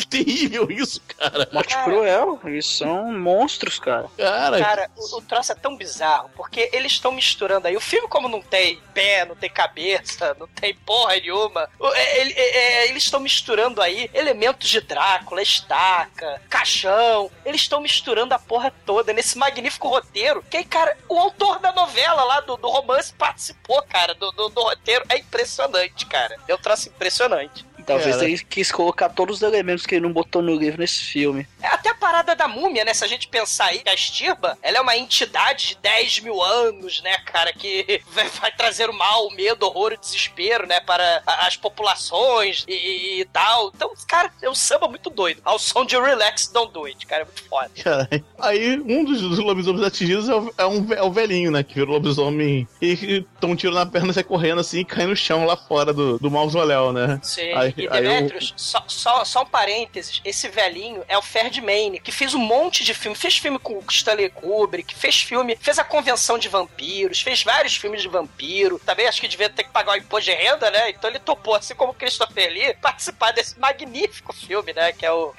Que terrível isso, cara. Morte cruel. Eles são monstros, cara. Cara, Cara, o, o troço é tão bizarro, porque eles estão misturando aí. O filme, como não tem pé, não tem cabeça, não tem porra nenhuma, o- é, ele- é, é, eles estão misturando aí elementos de Drácula, estaca, caixão. Eles estão misturando a porra toda nesse magnífico roteiro. Que aí, cara, o autor da novela lá, do, do romance, participou, cara, do, do, do roteiro. É impressionante, cara. É um troço impressionante. Talvez Cara. ele quis colocar todos os elementos que ele não botou no livro nesse filme. É até a parada da múmia, né? Se a gente pensar aí, a Estirba, ela é uma entidade de 10 mil anos, né, cara? Que [laughs] vai, vai trazer o mal, o medo, o horror e o desespero, né? Para as populações e, e- e tal. Então, cara, é um samba muito doido. Ao som de Relax Don't Do It, cara. É muito foda. [laughs] Caralho. Aí um dos, dos lobisomens atingidos é o, é um, é o velhinho, né? Que vira o lobisomem e que toma um tiro na perna, sai correndo assim e cai no chão lá fora do, do mausoléu, né? Sim. Aí- e Demetrius, só, só, só um parênteses: esse velhinho é o Ferdinand, que fez um monte de filme. Fez filme com o Stanley Kubrick, fez filme, fez a Convenção de Vampiros, fez vários filmes de vampiro. Também acho que devia ter que pagar o imposto de renda, né? Então ele topou, assim como o Christopher Lee, [laughs] participar desse magnífico filme, né? Que é o,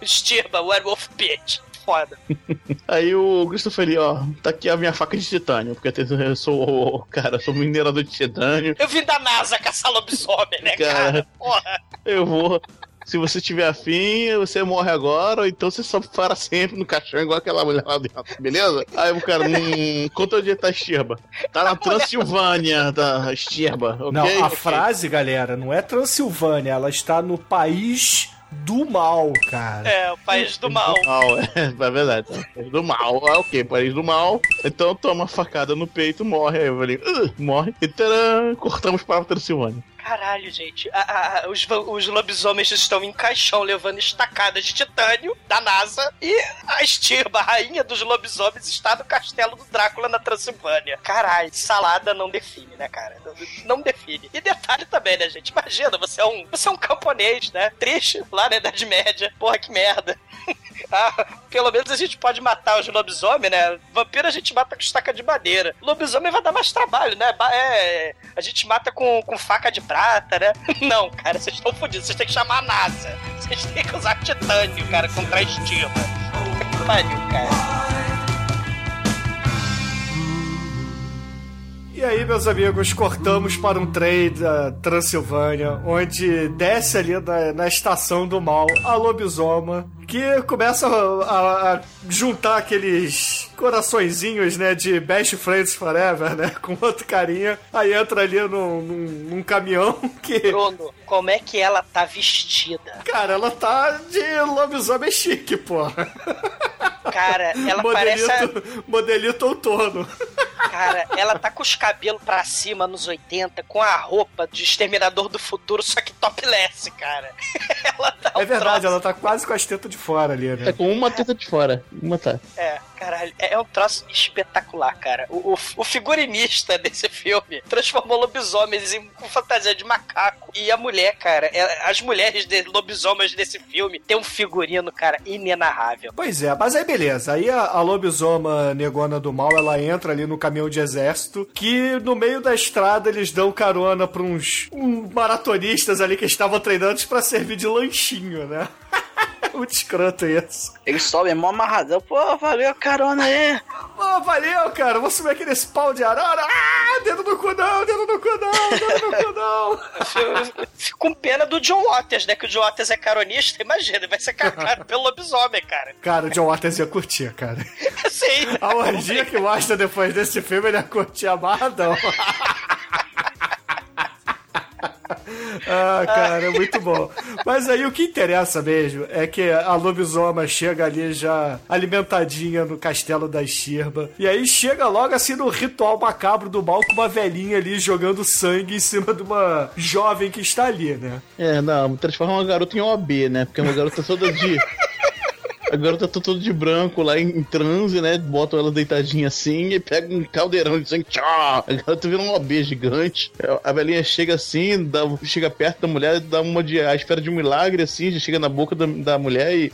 o [laughs] Stirba, Werewolf Bitch. Foda. [laughs] Aí o Christopher Lee, ó, tá aqui a minha faca de titânio, porque eu sou, cara, eu sou minerador de titânio. Eu vim da NASA caçar lobisomem, né, Cara. cara? Porra. Eu vou. Se você tiver afim, você morre agora, ou então você só para sempre no caixão igual aquela mulher lá dentro, beleza? Aí o cara, hum, conta onde tá a Estirba. Tá na Transilvânia da Estirba, ok? Não, a frase, galera, não é Transilvânia, ela está no país do mal, cara. É, o país do mal. Do mal, é, é verdade. País do mal, ah, ok, país do mal. Então toma uma facada no peito, morre. Aí eu falei, "Uh", morre. E tcharam, cortamos para a Transilvânia. Caralho, gente. A- a- os, os lobisomens estão em caixão levando estacadas de titânio da NASA e a Estirba, a rainha dos lobisomens, está no castelo do Drácula na Transilvânia. Caralho, salada não define, né, cara? Não, define. E detalhe também, né, gente? Imagina, você é um, você é um camponês, né? Triste, lá na Idade Média. Porra, que merda. [laughs] Ah, pelo menos a gente pode matar os lobisomens, né? Vampiro a gente mata com estaca de madeira. Lobisomem vai dar mais trabalho, né? É, a gente mata com, com faca de prata, né? Não, cara, vocês estão fodidos. Vocês têm que chamar a NASA. Vocês têm que usar titânio, cara, contra a que pariu, cara. E aí, meus amigos, cortamos para um trem da Transilvânia, onde desce ali na, na estação do mal a lobisoma, que começa a, a- juntar aqueles coraçõezinhos, né, de Best Friends Forever, né, com outro carinha. Aí entra ali num, num, num caminhão que, Bruno, como é que ela tá vestida? cara, ela tá de lobisomem chique, porra. Cara, ela parece. a- Modelito, modelito outono. Cara, ela tá com os cabelos pra cima nos 80, com a roupa de Exterminador do Futuro, só que topless, cara. [laughs] Ela tá um É verdade, troço- ela tá quase com as tetas de fora ali, É né? com uma teta de fora. Uma tá. É, caralho, é é um troço espetacular, cara. O, o, o figurinista desse filme transformou lobisomens em com fantasia de macaco. E a mulher, cara, é- as mulheres de lobisomens desse filme têm um figurino, cara, inenarrável. Pois é, mas aí beleza. Aí a, a lobisoma negona do mal, ela entra ali no caminhão de exército, que no meio da estrada eles dão carona pra uns um, maratonistas ali que estavam treinando pra servir de lanchinho, né? [laughs] [laughs] Muito escroto isso. Eles sobem mó amarradão. Pô, valeu a carona aí. Pô, valeu, cara. Vou subir aqui nesse pau de arara. Ah, dedo no cu não, dedo no cu não, dedo no cu não. Com pena do John Waters, né? Que o John Waters é caronista. Imagina, vai ser carcado pelo lobisomem, cara. Cara, o John Waters ia curtir, cara. [laughs] Sim. A orgia que mostra depois desse filme, ele ia curtir amarradão. [laughs] [laughs] Ah, cara, é muito bom. Mas aí o que interessa mesmo é que a lobisoma chega ali já alimentadinha no castelo da Shirba. E aí chega logo assim no ritual macabro do mal com uma velhinha ali jogando sangue em cima de uma jovem que está ali, né? É, não, transforma uma garota em OB, né? Porque uma garota toda de. A garota tá toda de branco lá em, transe, né? Botam ela deitadinha assim e pega um caldeirão de sangue. Tchá! A garota vira um OB gigante. A velhinha chega assim, dá- chega perto da mulher, dá uma de. a esfera de um milagre assim, já chega na boca da, da mulher e.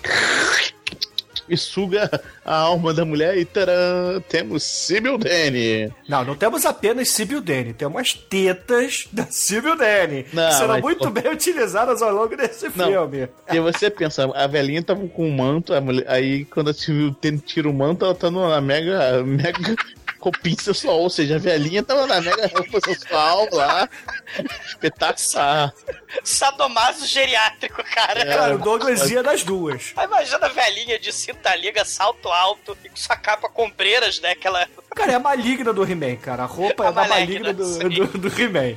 E suga a alma da mulher e tarã, temos Sibyl Danny. Não, não temos apenas Sibyl Danny, temos as tetas da Sibyl Danny. Não, que serão mas- muito bem utilizadas ao longo desse Não. filme. E você pensa, a velhinha tava com um manto, a mulher- aí quando a tem- tira o manto, ela tá numa mega, mega roupinha sensual, ou seja, a velhinha tava na mega roupa sensual lá, espetacular. Sadomaso geriátrico, cara. É. Cara, o Douglas ia das duas. Imagina a velhinha de cinta liga, salto alto e com sua capa com ombreiras, né? Aquela. Cara, é a maligna do He-Man, cara. A roupa é A da maligna, maligna do, do, do He-Man.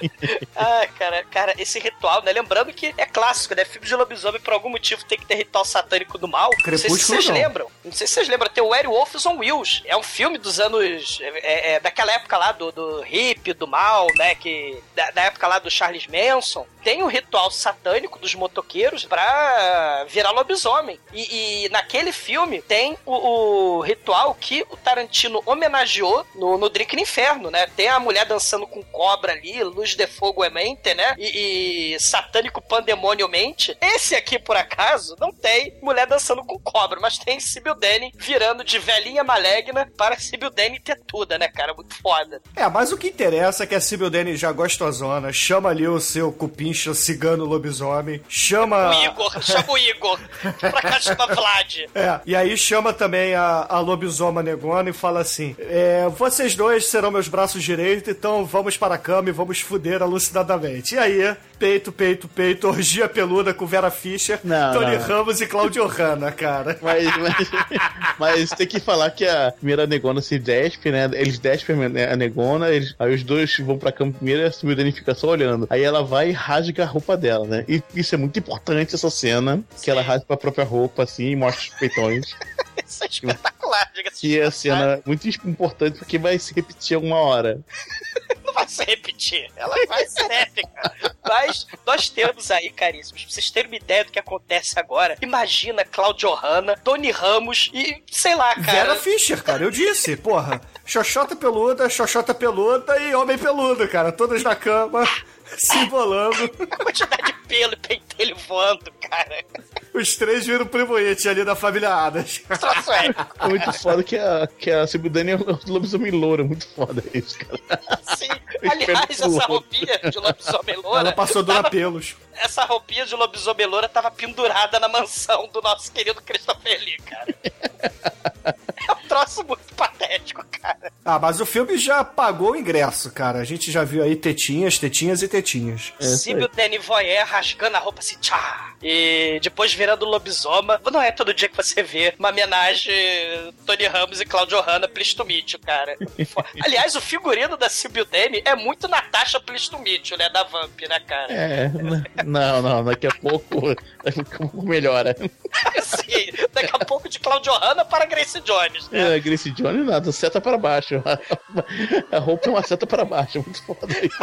[laughs] Ah, cara, cara, esse ritual, né? Lembrando que é clássico, né? Filme de lobisomem, por algum motivo, tem que ter ritual satânico do mal. não sei se vocês não. lembram. Não sei se vocês lembram. Tem o Werewolves on Wheels. É um filme dos anos. É, é, daquela época lá do, do hippie, do mal, né? Que, da, da época lá do Charles Manson. Tem o ritual satânico dos motoqueiros pra virar lobisomem. E, e naquele filme tem o, o ritual que o Tarantino homenageou no, no Drink no Inferno, né? Tem a mulher dançando com cobra ali, luz de fogo emente, né? E, e satânico pandemônio mente. Esse aqui, por acaso, não tem mulher dançando com cobra, mas tem Sibyl Danny virando de velhinha maligna para Sibyl Danny tetuda, né, cara? Muito foda. É, mas o que interessa é que a Sibyl Danny já gostosona, chama ali o seu cupincha cigano lobisomem, chama... O Igor, chama o Igor [laughs] pra cá chama Vlad. É, e aí chama também a, a lobisoma negona e fala assim: é, vocês dois serão meus braços direitos, então vamos para a cama e vamos fuder alucinadamente. E aí, peito, peito, peito, orgia peluda com Vera Fischer, Não, Tony não. Ramos e Claudio Hanna, cara. Mas, mas, mas tem que falar que a primeira negona se despe, né? Eles despem a negona, eles, aí os dois vão pra cama primeiro e a Danny fica só olhando. Aí ela vai e rasga a roupa dela, né? E isso é muito importante, essa cena, que ela rasga a própria roupa, assim, e mostra os peitões. Isso é espetacular, diga-se. Que é cena muito importante porque vai se repetir alguma hora. [laughs] Não vai se repetir. Ela vai ser épica. Mas nós temos aí, caríssimos, pra vocês terem uma ideia do que acontece agora. Imagina Claudio Hanna, Tony Ramos e, sei lá, cara. Vera Fischer, cara, eu disse, porra. Xoxota peluda, xoxota peluda e homem peludo, cara. Todos na cama, [laughs] se embolando. A quantidade de pelo e pentelho voando, cara. Os três viram primo It ali da família Adas. É muito foda que a, que a Danny é um lobisomem loura. Muito foda isso, cara. Sim. [laughs] Aliás, essa roupinha de lobisomem loura. Ela passou dura tava- pelos. Essa roupinha de lobisomem loura tava pendurada na mansão do nosso querido Christopher Lee, cara. É um troço muito patético, cara. Ah, mas o filme já pagou o ingresso, cara. A gente já viu aí tetinhas, tetinhas e tetinhas. É Síbio Danny Voyer rasgando a roupa assim, tchá! E depois virando lobisoma. Não é todo dia que você vê uma homenagem Tony Ramos e Claudio Hanna Plistomítio, cara. [laughs] Aliás, o figurino da Síbio Danny é muito Natasha Plistomítio, né? Da Vamp, né, cara? É, não, não, daqui a pouco, daqui a pouco melhora. [laughs] Assim, daqui a pouco de Claudio Hanna para Grace Jones, né? É, Grace Jones nada, seta para baixo. [laughs] A roupa é uma seta para baixo, muito foda isso.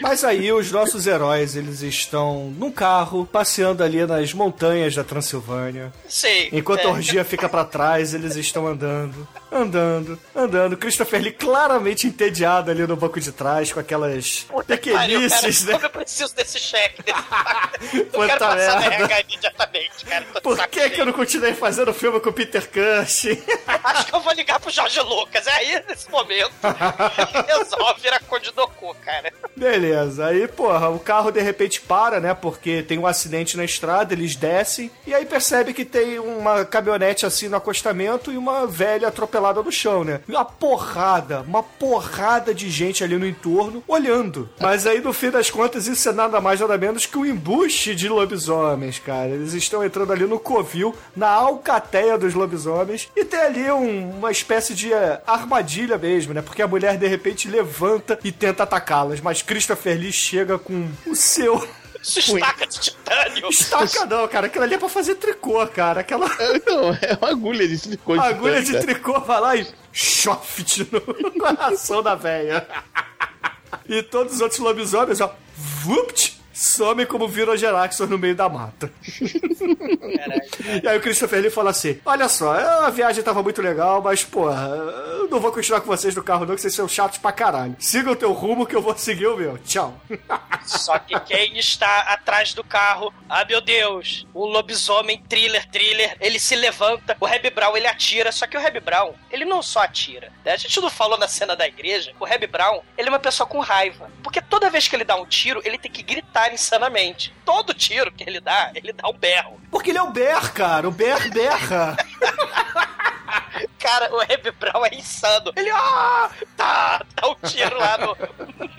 Mas aí os nossos heróis, eles estão num carro, passeando ali nas montanhas da Transilvânia. Sim. Enquanto é. a orgia fica pra trás, eles estão andando, andando, andando. Christopher Lee claramente entediado ali no banco de trás, com aquelas pequenices, né? Eu preciso desse cheque. Desse... [laughs] eu quero passar na merda. RH imediatamente, cara. Por que, que eu não continuei fazendo filme com o Peter Cushing? [laughs] Acho que eu vou ligar pro Jorge Lucas. É aí, nesse momento, ele [laughs] resolve virar Doku, cara. Beleza, aí, porra, o carro de repente para, né? Porque tem um acidente na estrada, eles descem, e aí percebe que tem uma caminhonete assim no acostamento e uma velha atropelada no chão, né? Uma porrada, uma porrada de gente ali no entorno olhando. Mas aí, no fim das contas, isso é nada mais nada menos que um embuste de lobisomens, cara. Eles estão entrando ali no covil, na alcateia dos lobisomens, e tem ali um- uma espécie de eh, armadilha mesmo, né? Porque a mulher de repente levanta e tenta atacá-las, mas Christopher Lee chega com o seu. Isso estaca de titânio. Estaca não, cara. Aquilo ali é pra fazer tricô, cara. Aquela Não, é uma agulha de agulha de titânio, tricô vai lá e choft no coração [laughs] da velha. E todos os outros lobisomens, ó, vupt, somem como Virogeraxor no meio da mata. [laughs] E aí o Christopher Lee fala assim: Olha só, a viagem tava muito legal, mas, porra, eu não vou continuar com vocês no carro, não, que vocês são chatos pra caralho. Siga o teu rumo que eu vou seguir o meu. Tchau. [laughs] Só que quem está atrás do carro, ah meu Deus, o lobisomem thriller, thriller, ele se levanta, o Reb Brown ele atira, só que o Reb Brown, ele não só atira, né? A gente não falou na cena da igreja, o Reb Brown, ele é uma pessoa com raiva, porque toda vez que ele dá um tiro, ele tem que gritar insanamente. Todo tiro que ele dá, ele dá um berro. Porque ele é o Ber, cara. O Ber berra. [laughs] Cara, o Reb Brown é insano. Ele, ah, tá, dá um tiro lá no,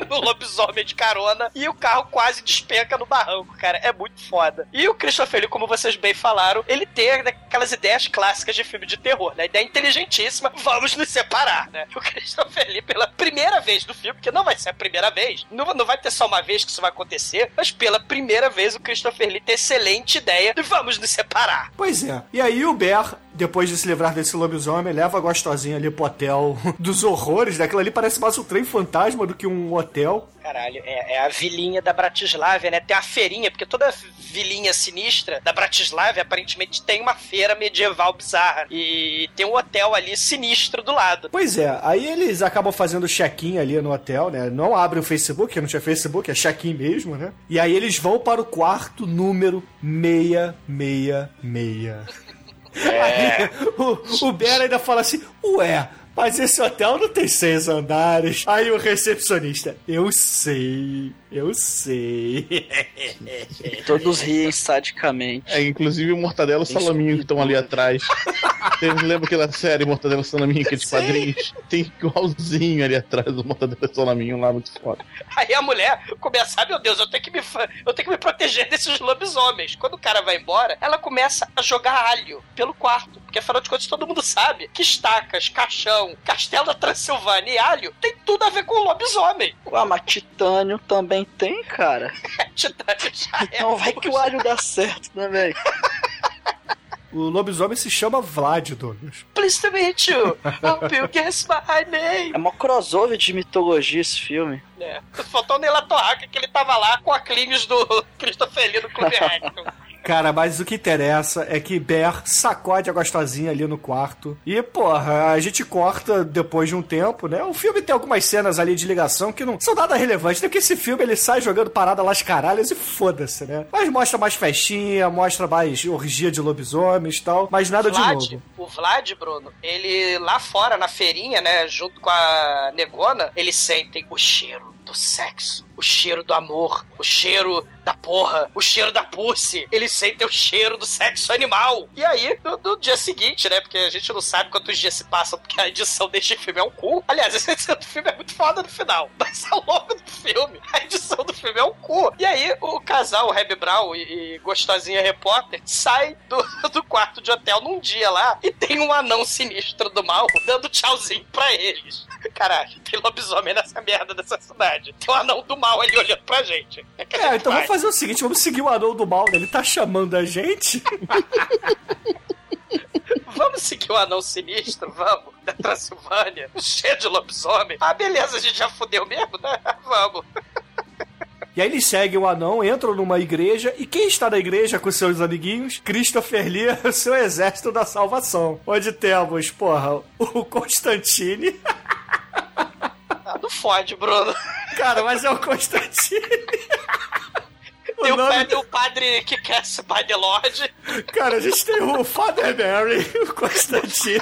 no lobisomem de carona e o carro quase despenca no barranco, cara. É muito foda. E o Christopher Lee, como vocês bem falaram, ele tem aquelas ideias clássicas de filme de terror, né? Ideia inteligentíssima, vamos nos separar, né? O Christopher Lee, pela primeira vez no filme, porque não vai ser a primeira vez, não, não vai ter só uma vez que isso vai acontecer, mas pela primeira vez o Christopher Lee tem excelente ideia de vamos nos separar. Pois é. E aí o Ber, depois de se livrar desse lobisomem, leva a gostosinha ali pro hotel [laughs] dos horrores. Daquilo ali parece mais um trem fantasma do que um hotel. Caralho, é, é a vilinha da Bratislava, né? Tem a feirinha, porque toda vilinha sinistra da Bratislava aparentemente tem uma feira medieval bizarra. E tem um hotel ali sinistro do lado. Pois é, aí eles acabam fazendo check-in ali no hotel, né? Não abrem o Facebook, não tinha Facebook, é check-in mesmo, né? E aí eles vão para o quarto número 666. Aí o, o Bera ainda fala assim: Ué, mas esse hotel não tem seis andares. Aí o recepcionista: Eu sei, eu sei. [laughs] Todos riem sadicamente. É, inclusive o Mortadela e o Salaminho que estão ali atrás. Vocês lembram aquela série Mortadela e Salaminho, que é de quadrinhos? Tem igualzinho ali atrás do Mortadela e Salaminho lá, muito foda. Aí a mulher começa, ah, meu Deus, eu tenho, que me, eu tenho que me proteger desses lobisomens. Quando o cara vai embora, ela começa a jogar alho pelo quarto. Porque afinal de contas todo mundo sabe que estacas, caixão, castelo da Transilvânia e alho tem tudo a ver com lobisomem. Ué, mas titânio também tem, cara. [laughs] Titânio já é. Não, vai que o alho dá certo também. [laughs] O lobisomem se chama Vlad, Douglas. Please to meet you. Hope you guess my name. É uma crossover de mitologia esse filme. É. Faltou o Neila Torraca que ele tava lá com a Clines do Christopher Lee no Clube [laughs] Action. Cara, mas o que interessa é que Ber sacode a gostosinha ali no quarto. E, porra, a gente corta depois de um tempo, né? O filme tem algumas cenas ali de ligação que não são nada relevantes, né? Porque esse filme ele sai jogando parada lá as caralhas e foda-se, né? Mas mostra mais festinha, mostra mais orgia de lobisomens e tal, mas nada de Vlad, novo. o Vlad, Bruno, ele lá fora na feirinha, né, junto com a Negona, eles sentem o cheiro do sexo, o cheiro do amor, o cheiro da porra, o cheiro da pussy. Eles sentem o cheiro do sexo animal. E aí, no, no dia seguinte, né, porque a gente não sabe quantos dias se passam, porque a edição deste filme é um cu. Aliás, [laughs] a edição do filme é muito foda no final, [laughs] mas ao longo do filme, a edição do filme é um cu. E aí, o casal, o Reb Brown e, e Gostosinha Repórter, sai do, [laughs] do quarto de hotel num dia lá e tem um anão sinistro do mal dando tchauzinho pra eles. Caralho, tem lobisomem nessa merda dessa cidade. Tem um anão do mal ali olhando pra gente. É, É, gente então vai. vamos fazer o seguinte, vamos seguir o anão do mal, né? Ele tá chamando a gente. [laughs] Vamos seguir o anão sinistro, vamos, da Transilvânia, cheio de lobisomem. Ah, beleza, a gente já fudeu mesmo, né? [laughs] Vamos. E aí eles seguem o anão, entram numa igreja, e quem está na igreja com seus amiguinhos? Christopher Lee, [laughs] o seu exército da salvação. Onde temos, porra, o Constantine. Ah, não fode, Bruno. Cara, mas é o Constantine. Tem o, nome- padre, o padre que quer se by the Lord. Cara, a gente tem o Father Mary, o Constantine.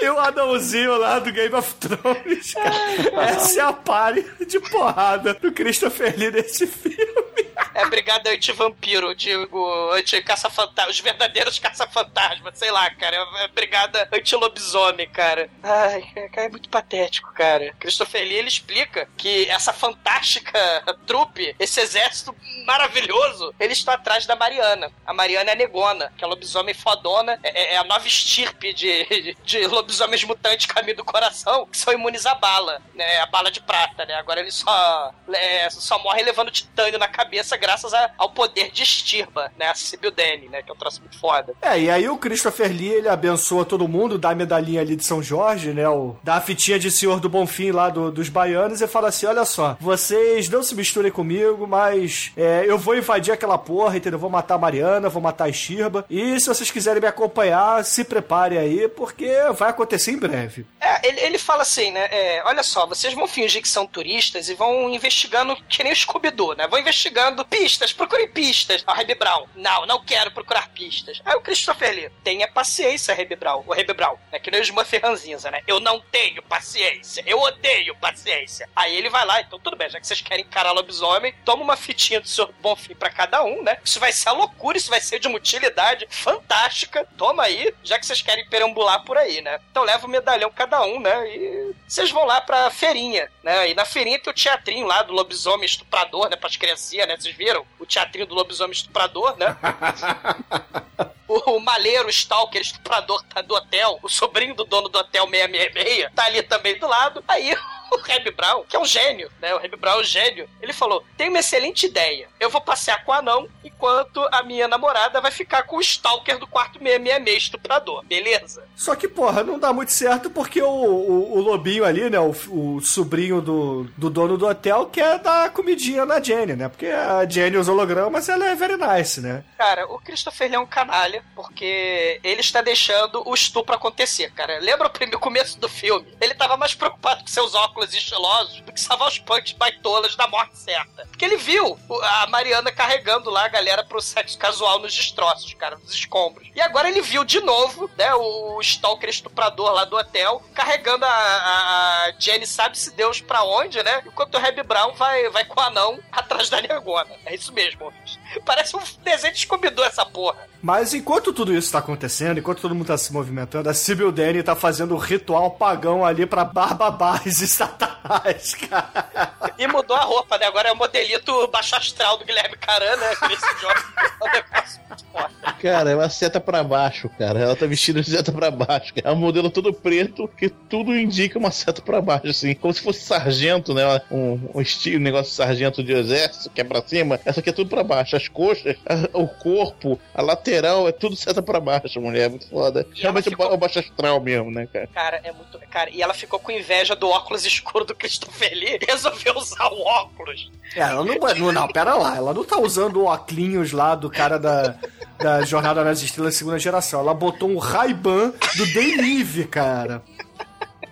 E o anãozinho lá do Game of Thrones, cara. Essa é a pare de porrada do Christopher Lee nesse filme. É brigada anti-vampiro, digo, anti-caça-fantasma, os verdadeiros caça-fantasmas, sei lá, cara. É brigada anti-lobisomem, cara. Ai, cara, é muito patético, cara. Christopher Lee, ele explica que essa fantástica trupe, esse exército maravilhoso, eles estão atrás da Mariana. A Mariana é negona, que é lobisomem fodona, é, é a nova estirpe de, de lobisomens mutantes caminho do coração, que são imunes à bala, né? A bala de prata, né? Agora eles só, é, só morrem levando titânio na cabeça graças a- ao poder de estirba, né? A Sibyl Dane, né? Que é um troço muito foda. É, e aí o Christopher Lee, ele abençoa todo mundo, dá a medalhinha ali de São Jorge, né? O, dá a fitinha de Senhor do Bonfim lá do- dos baianos e fala assim: olha só, vocês não se misturem comigo, mas é, eu vou invadir aquela porra, entendeu? Vou matar a Mariana, vou matar a Estirba. E se vocês quiserem me acompanhar, se preparem aí, porque vai acontecer em breve. É, ele, ele fala assim, né? é, olha só, vocês vão fingir que são turistas e vão investigando que nem o Scooby-Doo, né? Vão investigando pistas, procurem pistas. Ah, Reb Brown, não, não quero procurar pistas. Aí o Christopher Lee, tenha paciência, Reb Brown. O Reb Brown, é que nem o Smurf Ranzinza, né? Eu não tenho paciência, eu odeio paciência. Aí ele vai lá, então tudo bem, já que vocês querem encarar lobisomem, toma uma fitinha do seu Bonfim pra cada um, né? Isso vai ser a loucura, isso vai ser de uma utilidade fantástica. Toma aí, já que vocês querem perambular por aí, né? Então leva o medalhão cada um, né? E vocês vão lá pra feirinha, né? E na feirinha tem o teatrinho lá do lobisomem estuprador, né? Pras criancinhas, né? Vocês viram? O teatrinho do lobisomem estuprador, né? [laughs] O, o maleiro, o stalker, estuprador tá do hotel, o sobrinho do dono do hotel 666, tá ali também do lado. Aí [laughs] o Reb Brown, que é um gênio, né? O Reb Brown é um gênio. Ele falou: tem uma excelente ideia. Eu vou passear com o anão, enquanto a minha namorada vai ficar com o stalker do quarto 666 estuprador. Beleza? Só que, porra, não dá muito certo porque o, o, o lobinho ali, né? O, o sobrinho do, do dono do hotel quer dar comidinha na Jenny, né? Porque a Jenny, os hologramas, ela é very nice, né? Cara, o Christopher é um canalha, porque ele está deixando o estupro acontecer, cara. Lembra o primeiro começo do filme? Ele tava mais preocupado com seus óculos estilosos do que salvar os punks baitolas da morte certa. Porque ele viu a Mariana carregando lá a galera pro sexo casual nos destroços, cara, nos escombros. E agora ele viu de novo, né, o stalker estuprador lá do hotel, carregando a, a, a Jenny sabe-se Deus pra onde, né? Enquanto o Reb Brown vai, vai com o anão atrás da negona. É isso mesmo, ouvintes. [laughs] Parece um desenho de Scooby-Doo essa porra. Mas enquanto tudo isso tá acontecendo, enquanto todo mundo tá se movimentando, a Sibyl Danny tá fazendo o ritual pagão ali pra Barbabás [laughs] e Satanás, cara. E mudou a roupa, né? Agora é o modelito baixo astral do Guilherme Caran, né? Esse jogo é um negócio muito foda. Cara, é uma seta pra baixo, cara. Ela tá vestida de seta pra baixo. É um modelo todo preto que tudo indica uma seta pra baixo, assim. Como se fosse sargento, né? Um, um estilo, um negócio de sargento de exército, que é pra cima. Essa aqui é tudo pra baixo. As coxas, a- [laughs] o corpo, a lateral, é tudo seta pra baixo, mulher. É muito foda. E Realmente ficou- é o baixo astral mesmo, né, cara? Cara, é muito. Cara, e ela ficou com inveja do óculos escuro do Christopher Lee e resolveu usar o óculos. É, ela não, não, não, pera lá, ela não tá usando o óculos lá do cara da, da Jornada nas Estrelas segunda geração. Ela botou um Ray-Ban do Day Live, cara.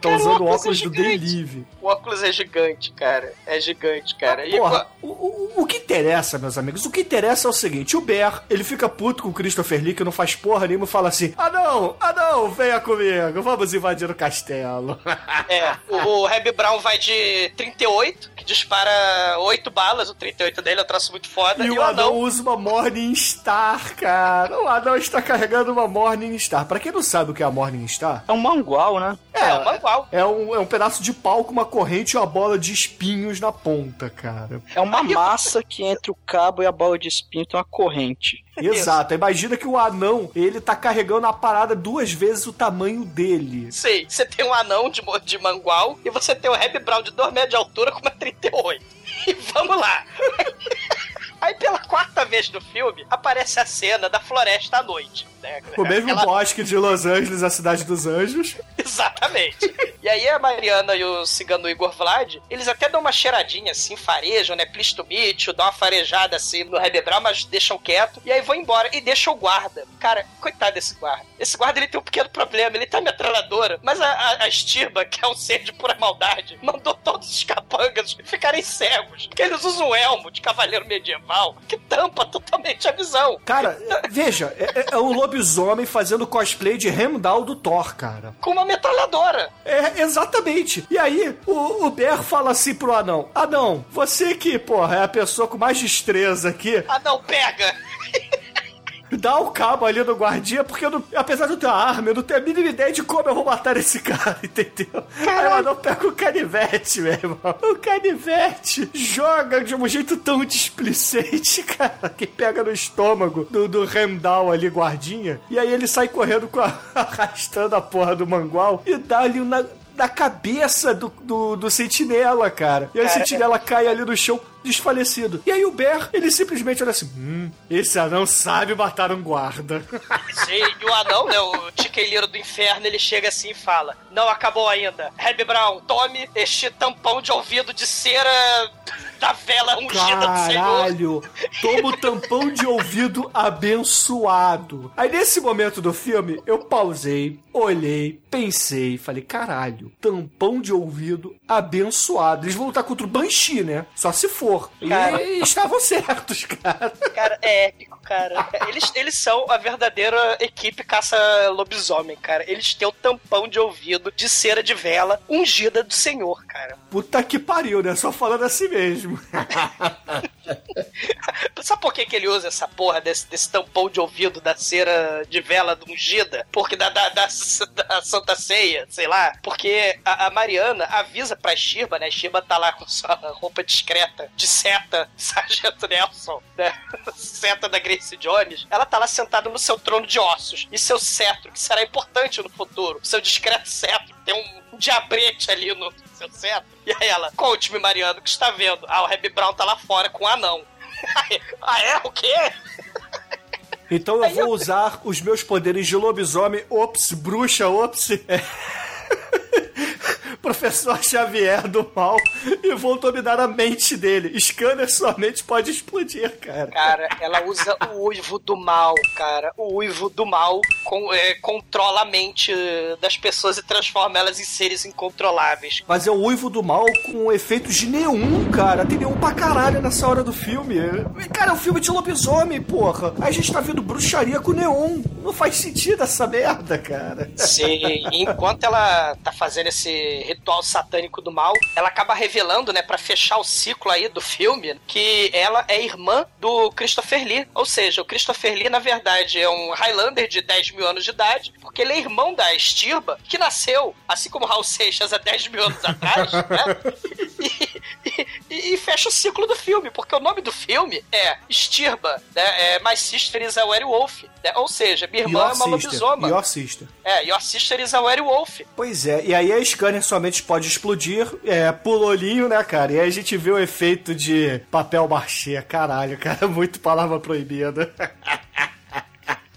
Tá Cara, usando o o óculos é óculos do Day gigante. Live. O óculos é gigante, cara. É gigante, cara. E Porra, o, o, o que interessa, meus amigos, o que interessa é o seguinte: o Bear, ele fica puto com o Christopher Lee, que não faz porra nenhuma, e fala assim: ah não, ah não, venha comigo, vamos invadir o castelo. [laughs] É, o, o Reb Brown vai de 38, que dispara 8 balas. O 38 dele é um traço muito foda. E o anão usa uma Morning Star, cara. O anão está carregando uma Morning Star. Pra quem não sabe o que é a Morning Star, É um mangual, né? É, o mangual. é um, é um pedaço de pau com uma corrente e uma bola de espinhos na ponta, cara. É uma massa que entre o cabo e a bola de espinho tem uma corrente. [laughs] Exato. Imagina que o anão, ele tá carregando a parada duas vezes o tamanho dele. Sei, você tem um anão de, de mangual e você tem o Reb Brown de 2 metros de altura com uma 38. [laughs] E vamos lá. Aí pela quarta vez no filme, aparece a cena da floresta à noite. Né? O mesmo Aquela- bosque de Los Angeles, a cidade dos anjos. [laughs] Exatamente. E aí a Mariana e o cigano Igor Vlad, eles até dão uma cheiradinha assim, farejam, né? Please to meet dão uma farejada assim no Hebe Brown, mas deixam quieto. E aí vão embora e deixam o guarda. Cara, coitado desse guarda. Esse guarda ele tem um pequeno problema, ele tá metralhadora, mas a, a, a Estirba, que é um ser de pura maldade, mandou todos os capangas ficarem cegos. Porque eles usam um elmo de cavaleiro medieval que tampa totalmente a visão. Cara, veja, é, é- é o lobisomem fazendo cosplay de Heimdall do Thor, cara. Com uma metralhadora. É, exatamente. E aí, o, o Ber fala assim pro anão: Anão, você que, porra, é a pessoa com mais destreza aqui, Ah, não, pega! [laughs] dá o cabo ali no guardinha, porque não- apesar de eu ter uma arma, eu não tenho a mínima ideia de como eu vou matar esse cara, [laughs] entendeu? Aí o anão pega o canivete, meu irmão. O canivete joga de um jeito tão displicente, [laughs] cara, que pega no estômago do, do ali, guardinha, e aí ele sai correndo com a, [laughs] arrastando a porra do mangual e dá ali na, na cabeça do, do, do sentinela, cara. E aí o sentinela cai ali no chão desfalecido. E aí o Ber, ele simplesmente olha assim: hum, esse anão sabe matar um guarda. [laughs] Sim, e o anão, né, o tiqueiro do inferno, ele chega assim e fala: Não acabou ainda. Hebe Brown, tome este tampão de ouvido de cera da vela ungida do Senhor. Caralho! Toma o tampão de ouvido abençoado. Aí nesse momento do filme, eu pausei, olhei, pensei, falei, caralho, tampão de ouvido abençoado. Eles vão lutar contra o Banshee, né? Só se for. Cara. E estavam certos, cara. Cara, é épico, cara. Eles, eles são a verdadeira equipe caça-lobisomem, cara. Eles têm o tampão de ouvido de cera de vela ungida do Senhor, cara. Puta que pariu, né? Só falando assim mesmo. [laughs] [laughs] Sabe por que, que ele usa essa porra desse, desse tampão de ouvido da cera de vela ungida? Porque da, da, da, da Santa Ceia, sei lá. Porque a, a Mariana avisa pra Shirba, né? Shirba tá lá com sua roupa discreta de seta, [laughs] Sargento Nelson, né? [laughs] Seta da Grace Jones. Ela tá lá sentada no seu trono de ossos. E seu cetro, que será importante no futuro. Seu discreto cetro. Tem um diabrete ali no seu cetro. E aí ela, conte-me, Mariano, o que está vendo? Ah, o Reb Brown tá lá fora com o anão. [laughs] ah, é? O quê? Então eu vou usar os meus poderes de lobisomem, ops, bruxa, ops. [laughs] Professor Xavier do mal e vou dominar a mente dele. Scanner sua mente pode explodir, cara. Cara, ela usa o uivo do mal, cara. O uivo do mal com- é, controla a mente das pessoas e transforma elas em seres incontroláveis. Mas é o uivo do mal com efeitos de neon, cara. Tem neon pra caralho nessa hora do filme. Cara, é um filme de lobisomem, porra. A gente tá vendo bruxaria com neon. Não faz sentido essa merda, cara. Sim, enquanto ela tá fazendo esse ritual satânico do mal, ela acaba revelando, né, pra fechar o ciclo aí do filme, que ela é irmã do Christopher Lee. Ou seja, o Christopher Lee, na verdade, é um Highlander de 10 mil anos de idade, porque ele é irmão da Estirba, que nasceu, assim como Raul Seixas, há 10 mil anos atrás, [laughs] né? E, e- e fecha o ciclo do filme, porque o nome do filme é Estirba, né? É My Sister is a Werewolf. né? Ou seja, minha irmã é uma lobisoma. Your sister. É, Your Sister is a Werewolf. Pois é, e aí a scanner somente pode explodir, é, pulolinho, né, cara? E aí a gente vê o efeito de papel machê, caralho, cara, [laughs] muito palavra proibida. [laughs]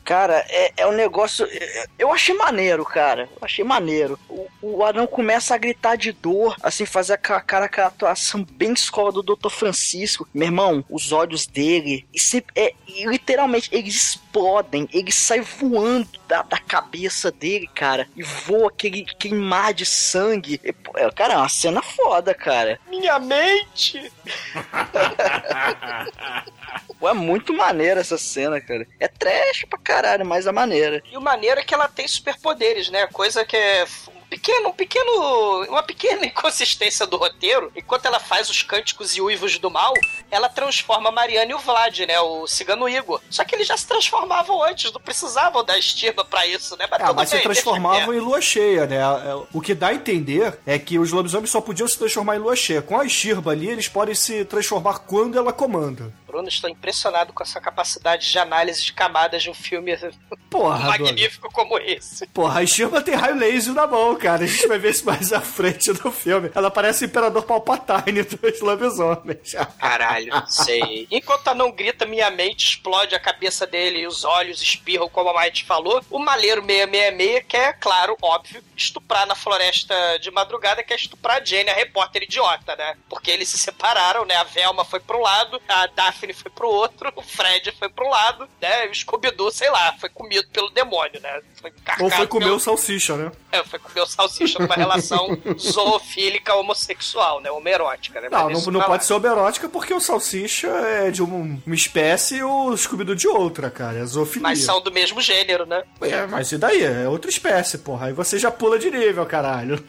Cara, é, é um negócio. é- Eu achei maneiro, cara. Eu achei maneiro. O, o anão começa a gritar de dor, assim, fazer aquela cara, aquela atuação bem escola do Dr. Francisco. Meu irmão, os olhos dele, e sempre, é, e literalmente, eles explodem, eles saem voando da, da cabeça dele, cara, e voa aquele, aquele mar de sangue. E, pô, é, cara, é uma cena foda, cara. Minha mente! [laughs] Pô, é muito maneira essa cena, cara. É trash pra caralho, mas é maneira. E o maneiro é que ela tem superpoderes, né? Coisa que é um pequeno, um pequeno, uma pequena [laughs] inconsistência do roteiro. Enquanto ela faz os cânticos e uivos do mal, ela transforma a Mariana e o Vlad, né? O cigano Igor. Só que eles já se transformavam antes, não precisavam da estirba pra isso, né? Ah, tudo mas se bem, deixa transformavam em lua cheia, né? É, O que dá a entender é que os lobisomens só podiam se transformar em lua cheia. Com a Shirba ali, eles podem se transformar quando ela comanda. Bruno, estou impressionado com essa capacidade de análise de camadas de um filme [laughs] Porra, magnífico como esse. Porra, a Shirma tem raio laser na mão, cara. A gente vai ver isso mais à frente do filme. Ela parece o Imperador Palpatine [laughs] dos lobisomens. Caralho, sei. Enquanto a não grita, minha mente explode a cabeça dele e os olhos espirram, como a Might falou. O maleiro 666 quer, claro, óbvio, estuprar na floresta de madrugada, quer estuprar a Jenny, a repórter idiota, né? Porque eles se separaram, né? A Velma foi pro lado, a Daphne foi pro outro, o Fred foi pro lado, né? E o Scooby-Doo, sei lá, foi comido pelo demônio, né? Foi Ou foi comer pelo... o salsicha, né? É, foi comer o salsicha numa relação [laughs] zoofílica homossexual, né? Homerótica, né? Não, não, não pode ser homerótica porque o salsicha é de um- uma espécie e o Scooby-Doo de outra, cara. É zoofilia. Mas são do mesmo gênero, né? É, mas e daí? É outra espécie, porra. Aí você já pula de nível, caralho.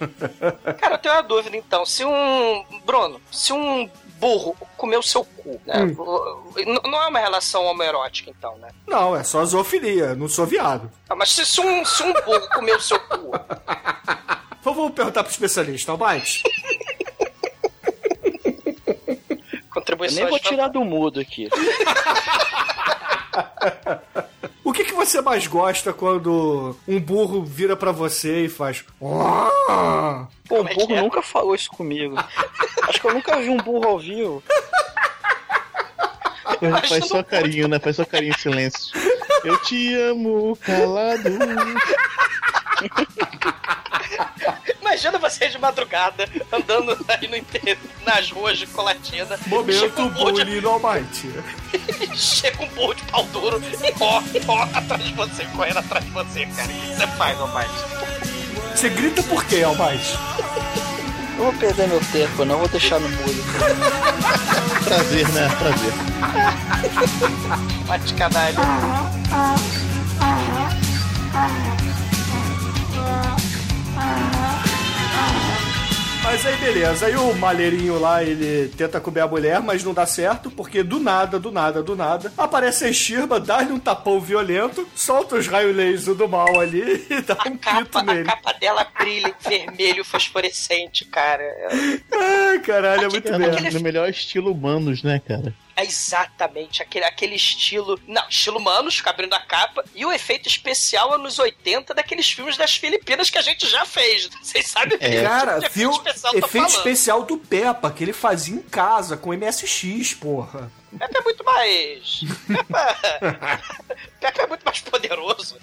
Cara, eu tenho uma dúvida então. Se um. Bruno, se um burro comer o seu cu, né? Hum. Não é uma relação homoerótica, então, né? Não, é só zoofilia, não sou viado. Ah, Mas se, se um, se um burro comer o seu cu, Então [laughs] vamos perguntar pro especialista, Almighty. Eu contribuições. nem vou tirar do mudo aqui. [laughs] O que, que você mais gosta quando um burro vira pra você e faz. Pô, um é burro é? nunca falou isso comigo. [laughs] Acho que eu nunca vi um burro ao vivo. Faz só carinho, né? Faz só carinho em silêncio. Eu te amo, calado. [laughs] Imagina você de madrugada andando aí no interior, nas ruas de Colatina. chega Momento um burro de, bullying no Almighty. [laughs] chega um burro de pau duro e ó, ó, atrás de você, correndo atrás de você, cara. O que você faz, rapaz? Você grita por quê, Almighty? Eu vou perder meu tempo, eu não vou deixar no mudo. [laughs] Prazer, né? Prazer. Bate canalha. [laughs] Mas aí beleza, aí o malheirinho lá, ele tenta comer a mulher, mas não dá certo, porque do nada, do nada, do nada, aparece a Enxirma, dá-lhe um tapão violento, solta os raios laser do mal ali [laughs] e dá um Capa, pito a nele. capa dela brilha vermelho fosforescente, cara. Ai, caralho, é muito É merda. no, no melhor estilo humanos, né, cara? É exatamente aquele, aquele estilo. Não, estilo Manos, abrindo a capa. E o efeito especial anos 80 daqueles filmes das Filipinas que a gente já fez. [laughs] Vocês sabem É. que Cara, tipo viu? efeito especial Efeito especial do Peppa, que ele fazia em casa, com MSX, porra. Pepe é muito mais. Pepe... [laughs] Pepe é muito mais poderoso.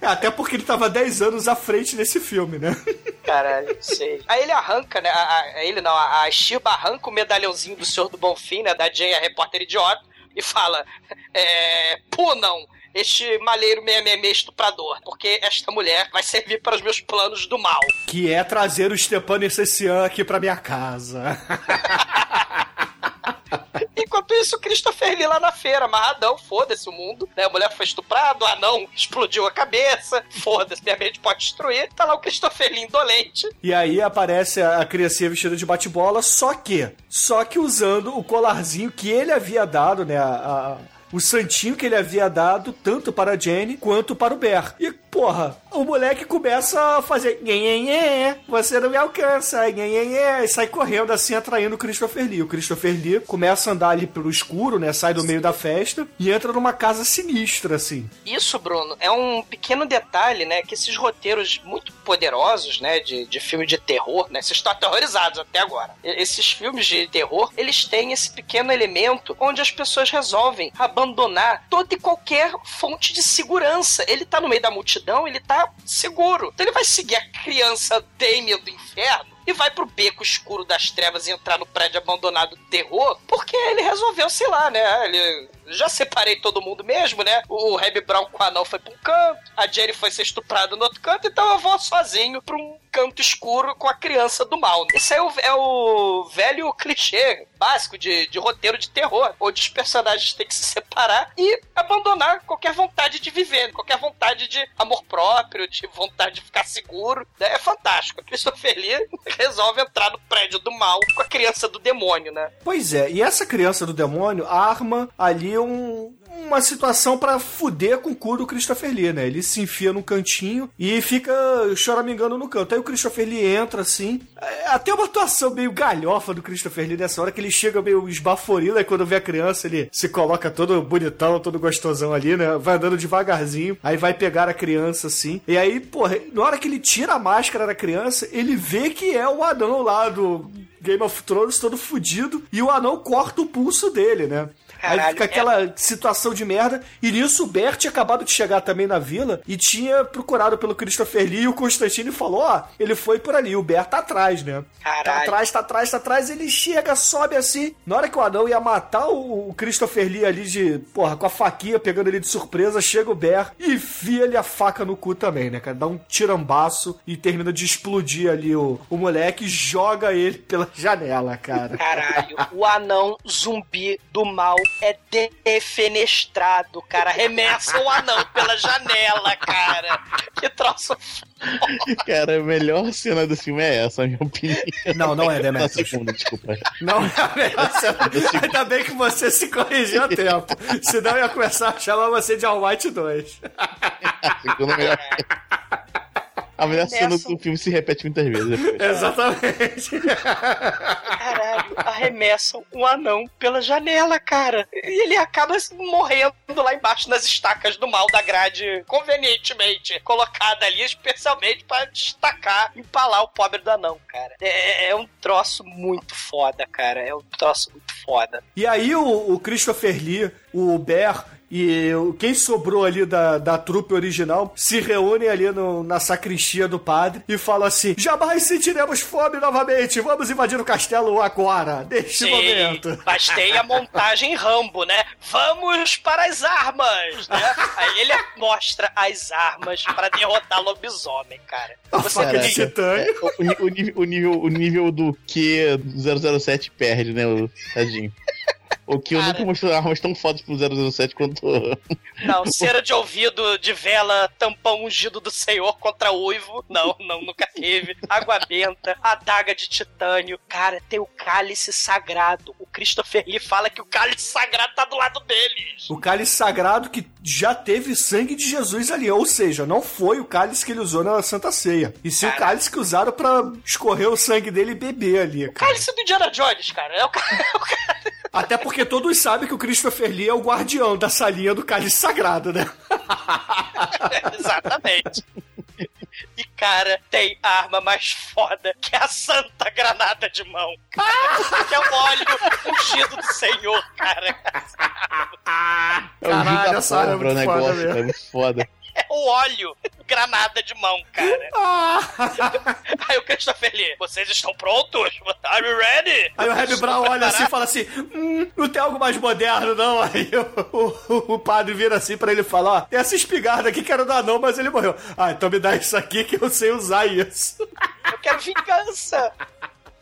É, Até porque ele tava 10 anos à frente nesse filme, né? Caralho, sei. Aí ele arranca, né? A, a- ele não, a, a Shiba arranca o medalhãozinho do Senhor do Bonfim, né? Da Jane, a repórter idiota, e fala: é, punam este malheiro meia estuprador, porque esta mulher vai servir para os meus planos do mal. Que é trazer o Stepan Essessian aqui pra minha casa. [laughs] [laughs] Enquanto isso, Christopher Lee lá na feira, amarradão, foda-se o mundo, né? A mulher foi estuprada, o anão explodiu a cabeça, foda-se, minha mente pode destruir. Tá lá o Christopher Lee indolente. E aí aparece a a criancinha vestida de bate-bola, só que, só que usando o colarzinho que ele havia dado, né? a- a- o santinho que ele havia dado tanto para a Jenny quanto para o Bear. E, porra, o moleque começa a fazer nhê, nhê, nhê, você não me alcança, nhê, nhê, nhê, e sai correndo assim, atraindo o Christopher Lee. O Christopher Lee começa a andar ali pelo escuro, né? Sai do meio da festa e entra numa casa sinistra, assim. Isso, Bruno, é um pequeno detalhe, né? Que esses roteiros muito poderosos, né? De, de filme de terror, né? Vocês estão aterrorizados até agora. Esses filmes de terror, eles têm esse pequeno elemento onde as pessoas resolvem abandonar toda e qualquer fonte de segurança. Ele tá no meio da multidão, ele tá seguro. Então ele vai seguir a criança Damien do inferno e vai pro beco escuro das trevas e entrar no prédio abandonado do terror, porque ele resolveu, sei lá, né? Ele já separei todo mundo mesmo, né? O Reb Brown com o anão foi pra um canto, a Jerry foi ser estuprada no outro canto, então eu vou sozinho pra um canto escuro com a criança do mal. Esse é o, é o velho clichê básico de, de roteiro de terror, onde os personagens têm que se separar e abandonar qualquer vontade de viver, qualquer vontade de amor próprio, de vontade de ficar seguro. né? É fantástico. Christopher Lee [laughs] resolve entrar no prédio do mal com a criança do demônio, né? Pois é, e essa criança do demônio arma ali um, uma situação pra fuder com o cu do Christopher Lee, né? Ele se enfia num cantinho e fica choramingando no canto. Aí o Christopher Lee entra assim. É, Até uma atuação meio galhofa do Christopher Lee nessa hora, que ele chega meio esbaforido, aí quando vê a criança, ele se coloca todo bonitão, todo gostosão ali, né? Vai andando devagarzinho, aí vai pegar a criança assim. E aí, porra, na hora que ele tira a máscara da criança, ele vê que é o anão lá do Game of Thrones todo fudido e o anão corta o pulso dele, né? Aí Caralho, fica aquela situação de merda. E nisso o Bert tinha acabado de chegar também na vila e tinha procurado pelo Christopher Lee e o Constantine falou: Ó, ele foi por ali. O Bert tá atrás, né? Tá Caralho. atrás, tá atrás, tá atrás. Ele chega, sobe assim. Na hora que o anão ia matar o o Christopher Lee ali de, porra, com a faquinha pegando ele de surpresa, chega o Bert e enfia-lhe a faca no cu também, né, cara? Dá um tirambaço e termina de explodir ali o, o moleque e joga ele pela janela, cara. Caralho, o anão zumbi do mal é defenestrado, cara. Arremessa o anão pela janela, cara. Que troço. Cara, a melhor cena do filme é essa, na minha opinião. Não, não é, Demetrius. segunda, desculpa. Não é a melhor cena. Ainda bem que você se corrigiu a tempo. Senão eu ia começar a chamar você de All White 2. A [laughs] segunda melhor. [laughs] A melhor cena Nessa- do filme se repete muitas vezes. depois. [laughs] Exatamente. Caralho, arremessam o anão pela janela, cara. E ele acaba morrendo lá embaixo nas estacas do mal da grade, convenientemente colocada ali, especialmente pra destacar, empalar o pobre do anão, cara. É, é um troço muito foda, cara. É um troço muito foda. E aí o, o Christopher Lee, o Bear e o- quem sobrou ali da, da trupe original se reúnem ali no- na sacristia do padre e falam assim: jamais sentiremos fome novamente, vamos invadir o castelo agora, neste momento. mas tem a montagem Rambo, né? Vamos para as armas, né? Aí ele mostra as armas pra derrotar lobisomem, cara. A Você de tem- titânio. O, o nível, o, nível, o nível do Q 007 perde, né, o tadinho. O que eu Cara. nunca mostrou armas tão fodas pro 007 quanto. Não, cera de ouvido de vela, tampão ungido do Senhor contra uivo. Não, não, nunca teve. Água benta, adaga de titânio. Cara, tem o cálice sagrado. O Christopher Lee fala que o cálice sagrado tá do lado deles. O cálice sagrado que já teve sangue de Jesus ali, ou seja, não foi o cálice que ele usou na Santa Ceia, e sim o Cara. cálice que usaram pra escorrer o sangue dele e beber ali, cara. Cálice do Indiana Jones, cara. É o cara. [laughs] é o cara- Até porque todos sabem que o Christopher Lee é o guardião da salinha do cálice sagrado, né? [laughs] Exatamente. E, cara, tem a arma mais foda, que é a Santa Granada de Mão. Cara, que é o óleo ungido do Senhor, cara. É o Caralho, essa arma é o muito foda negócio, mesmo. é muito foda. É [laughs] o óleo granada de mão, cara. [laughs] Aí o Christopher Lee, vocês estão prontos? Are you ready? Aí o Reb Brown olha assim e fala assim: hum, não tem algo mais moderno, não. [laughs] Aí o, o- o padre vira assim pra ele falar: ó, tem essa espingarda aqui que era da não, mas ele morreu. Ah, então me dá isso aqui que eu sei usar isso. Eu quero vingança.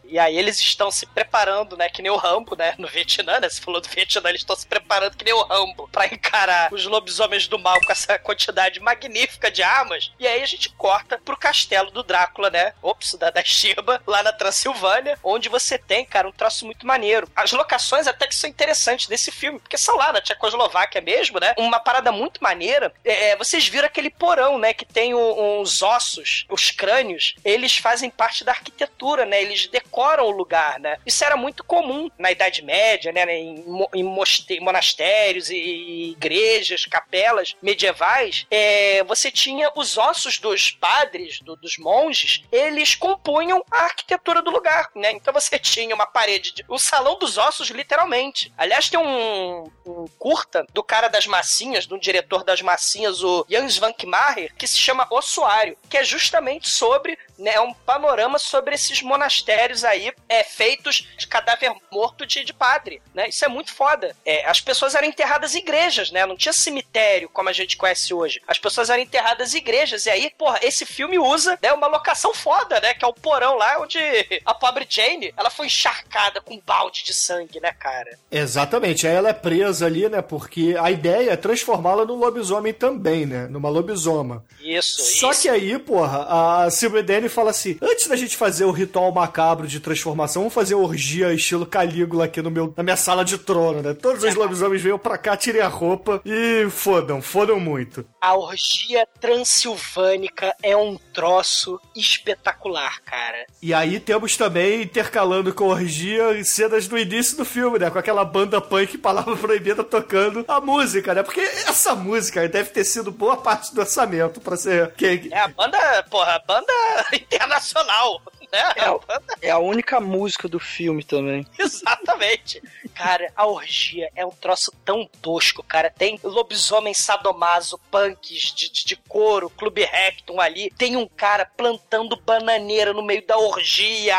E aí eles estão se preparando, né? Que nem o Rambo, né? No Vietnã, né? Você falou do Vietnã, eles estão se preparando que nem o Rambo pra encarar os lobisomens do mal com essa quantidade magnífica de armas. E aí a gente corta pro castelo do Drácula, né? Ops, da, da Shiba, lá na Transilvânia, onde você tem, cara, um troço muito maneiro. As locações até que são interessantes desse filme, porque são lá na Tchecoslováquia mesmo, né? Uma parada muito maneira. É, é, vocês viram aquele porão, né? Que tem o- uns ossos, os crânios, eles fazem parte da arquitetura, né? Eles decoram o lugar, né? Isso era muito comum na Idade Média, né? Em, em monastérios e igrejas, capelas medievais. É, você tinha os ossos dos padres, do- dos monges, eles compunham a arquitetura do lugar, né? Então você [laughs] tinha uma parede, de, o salão dos ossos, literalmente. Aliás, tem um, um curta do cara das massinhas, do diretor das massinhas, o Jans Van Kmarer, que se chama Ossuário, que é justamente sobre, né, um panorama sobre esses monastérios aí, é, feitos de cadáver morto de, de padre, né? Isso é muito foda. É, as pessoas eram enterradas em igrejas, né? Não tinha cemitério como a gente conhece hoje. As pessoas eram enterradas em igrejas. E aí, porra, esse filme usa né, uma locação foda, né? Que é o porão lá onde a pobre Jane, ela foi encharcada com um balde de sangue, né, cara? Exatamente, aí ela é presa ali, né? Porque a ideia é transformá-la num lobisomem também, né? Numa lobisoma. Isso, Só isso. que aí, porra, a Silver Dane Jenny e fala assim: antes da gente fazer o ritual macabro de transformação, vamos fazer orgia estilo Calígula aqui no meu, na minha sala de trono, né? Todos os lobisomens venham pra cá, tirem a roupa e fodam, fodam muito. A orgia transilvânica é um troço espetacular, cara. E aí temos também, intercalando com a orgia, cenas do início do filme, né? Com aquela banda punk, palavra proibida, tocando a música, né? Porque essa música deve ter sido boa parte do orçamento pra ser. É a banda, porra, banda [laughs] internacional, né? É, a- é a única música do filme também. [laughs] Exatamente. Cara, a orgia é um troço tão tosco, cara. Tem lobisomem sadomaso, punks de, de, de couro, clube rectum ali. Tem um cara plantando bananeira no meio da orgia.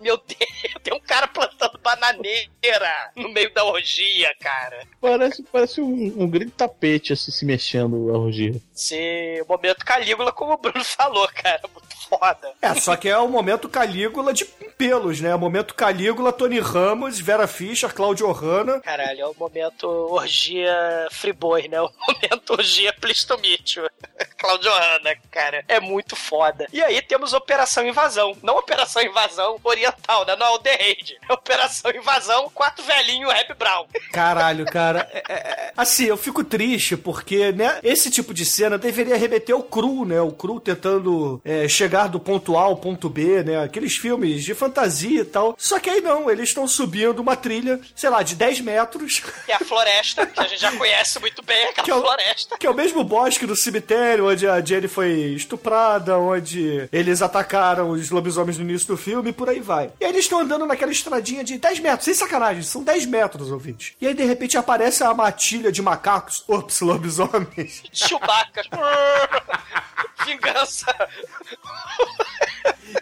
Meu Deus, [laughs] tem um cara plantando bananeira no meio da orgia, cara. Parece, parece um, um grande tapete assim se mexendo a orgia. Esse momento Calígula, como o Bruno falou, cara. Foda. É, só que é o momento Calígula de pelos, né? O momento Calígula, Tony Ramos, Vera Fischer, Claudio Hanna. Caralho, é o momento orgia Friboi, né? [laughs] O momento orgia Plistomítio. [laughs] Claudio Hanna, cara. É muito foda. E aí temos Operação Invasão. Não Operação Invasão Oriental, né? Não é o The Raid. É Operação Invasão, quatro velhinhos, Rap Brown. Caralho, cara. É- é- é- assim, eu fico triste porque, né, esse tipo de cena deveria remeter ao cru, né? O cru tentando é, chegar do ponto A ao ponto B, né? Aqueles filmes de fantasia e tal. Só que aí não, eles estão subindo uma trilha, sei lá, de 10 metros, Que é a floresta, que a gente já conhece muito bem, aquela Que é o- floresta. que é o mesmo bosque do cemitério onde a Jenny foi estuprada, onde eles atacaram os lobisomens no início do filme e por aí vai. E aí eles estão andando naquela estradinha de 10 metros, sem sacanagem, são 10 metros, ouvintes. E aí de repente aparece a matilha de macacos, ops, lobisomens. Chewbacca. [laughs] Vingança.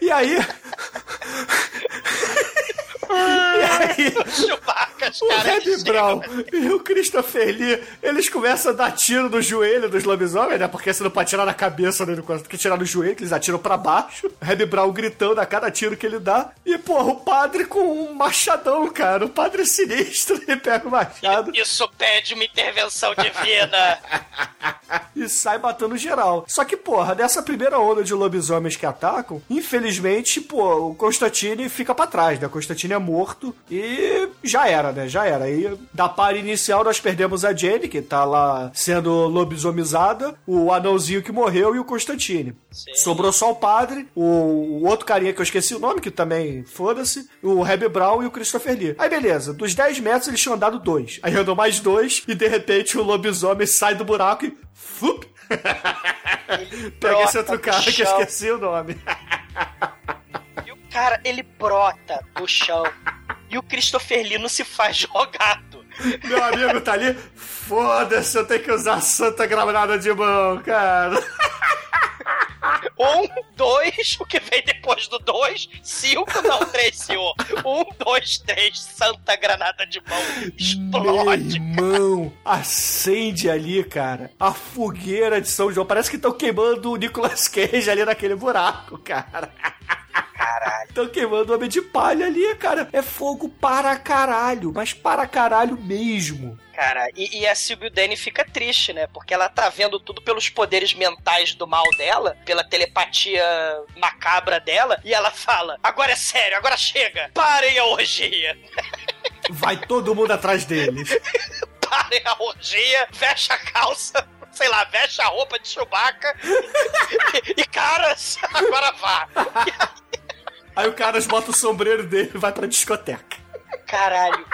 E aí. [laughs] e aí. O. Red Brown e o Christopher Lee, eles começam a dar tiro no joelho dos lobisomens, né? Porque você não pode tirar na cabeça, né? Tem que tirar no joelho, que eles atiram pra baixo. Red Brown gritando a cada tiro que ele dá. E, porra, o padre com um machadão, cara. O padre sinistro, [laughs] ele pega o machado Isso pede uma intervenção divina. [laughs] e sai matando geral. Só que, porra, nessa primeira onda de lobisomens que atacam, infelizmente, pô, o Constantine fica pra trás, né? O Constantine morto e já era, né? Já era. Aí, da par inicial, nós perdemos a Jenny, que tá lá sendo lobisomizada, o anãozinho que morreu e o Constantine. Sobrou só o padre, o, o outro carinha que eu esqueci o nome, que também, foda-se, o Reb Brown e o Christopher Lee. Aí, beleza, dos 10 metros eles tinham andado dois. Aí andam mais dois e, de repente, o lobisomem sai do buraco e... Fup! [laughs] Pega esse outro cara que eu esqueci o nome. [laughs] Cara, ele brota do chão. E o Christopher Lee não se faz jogado. Meu amigo tá ali. Foda-se, eu tenho que usar santa granada de mão, cara. Um, dois, o que vem depois do dois? Cinco, não, três, senhor. Um, dois, três, santa granada de mão. Meu Explode. irmão, acende ali, cara. A fogueira de São João. Parece que estão queimando o Nicolas Cage ali naquele buraco, cara. Caralho. Estão queimando o homem de palha ali, cara. É fogo para caralho, mas para caralho mesmo. Cara, e, e a Silvio Dane fica triste, né? Porque ela tá vendo tudo pelos poderes mentais do mal dela, pela telepatia macabra dela, e ela fala: agora é sério, agora chega! Parem a orgia! [laughs] Vai todo mundo atrás deles. [laughs] Parem a orgia, veste a calça. Sei lá, veste a roupa de Chewbacca [laughs] e, e caras, agora vá. Aí o cara bota o sombreiro dele e vai pra discoteca. Caralho.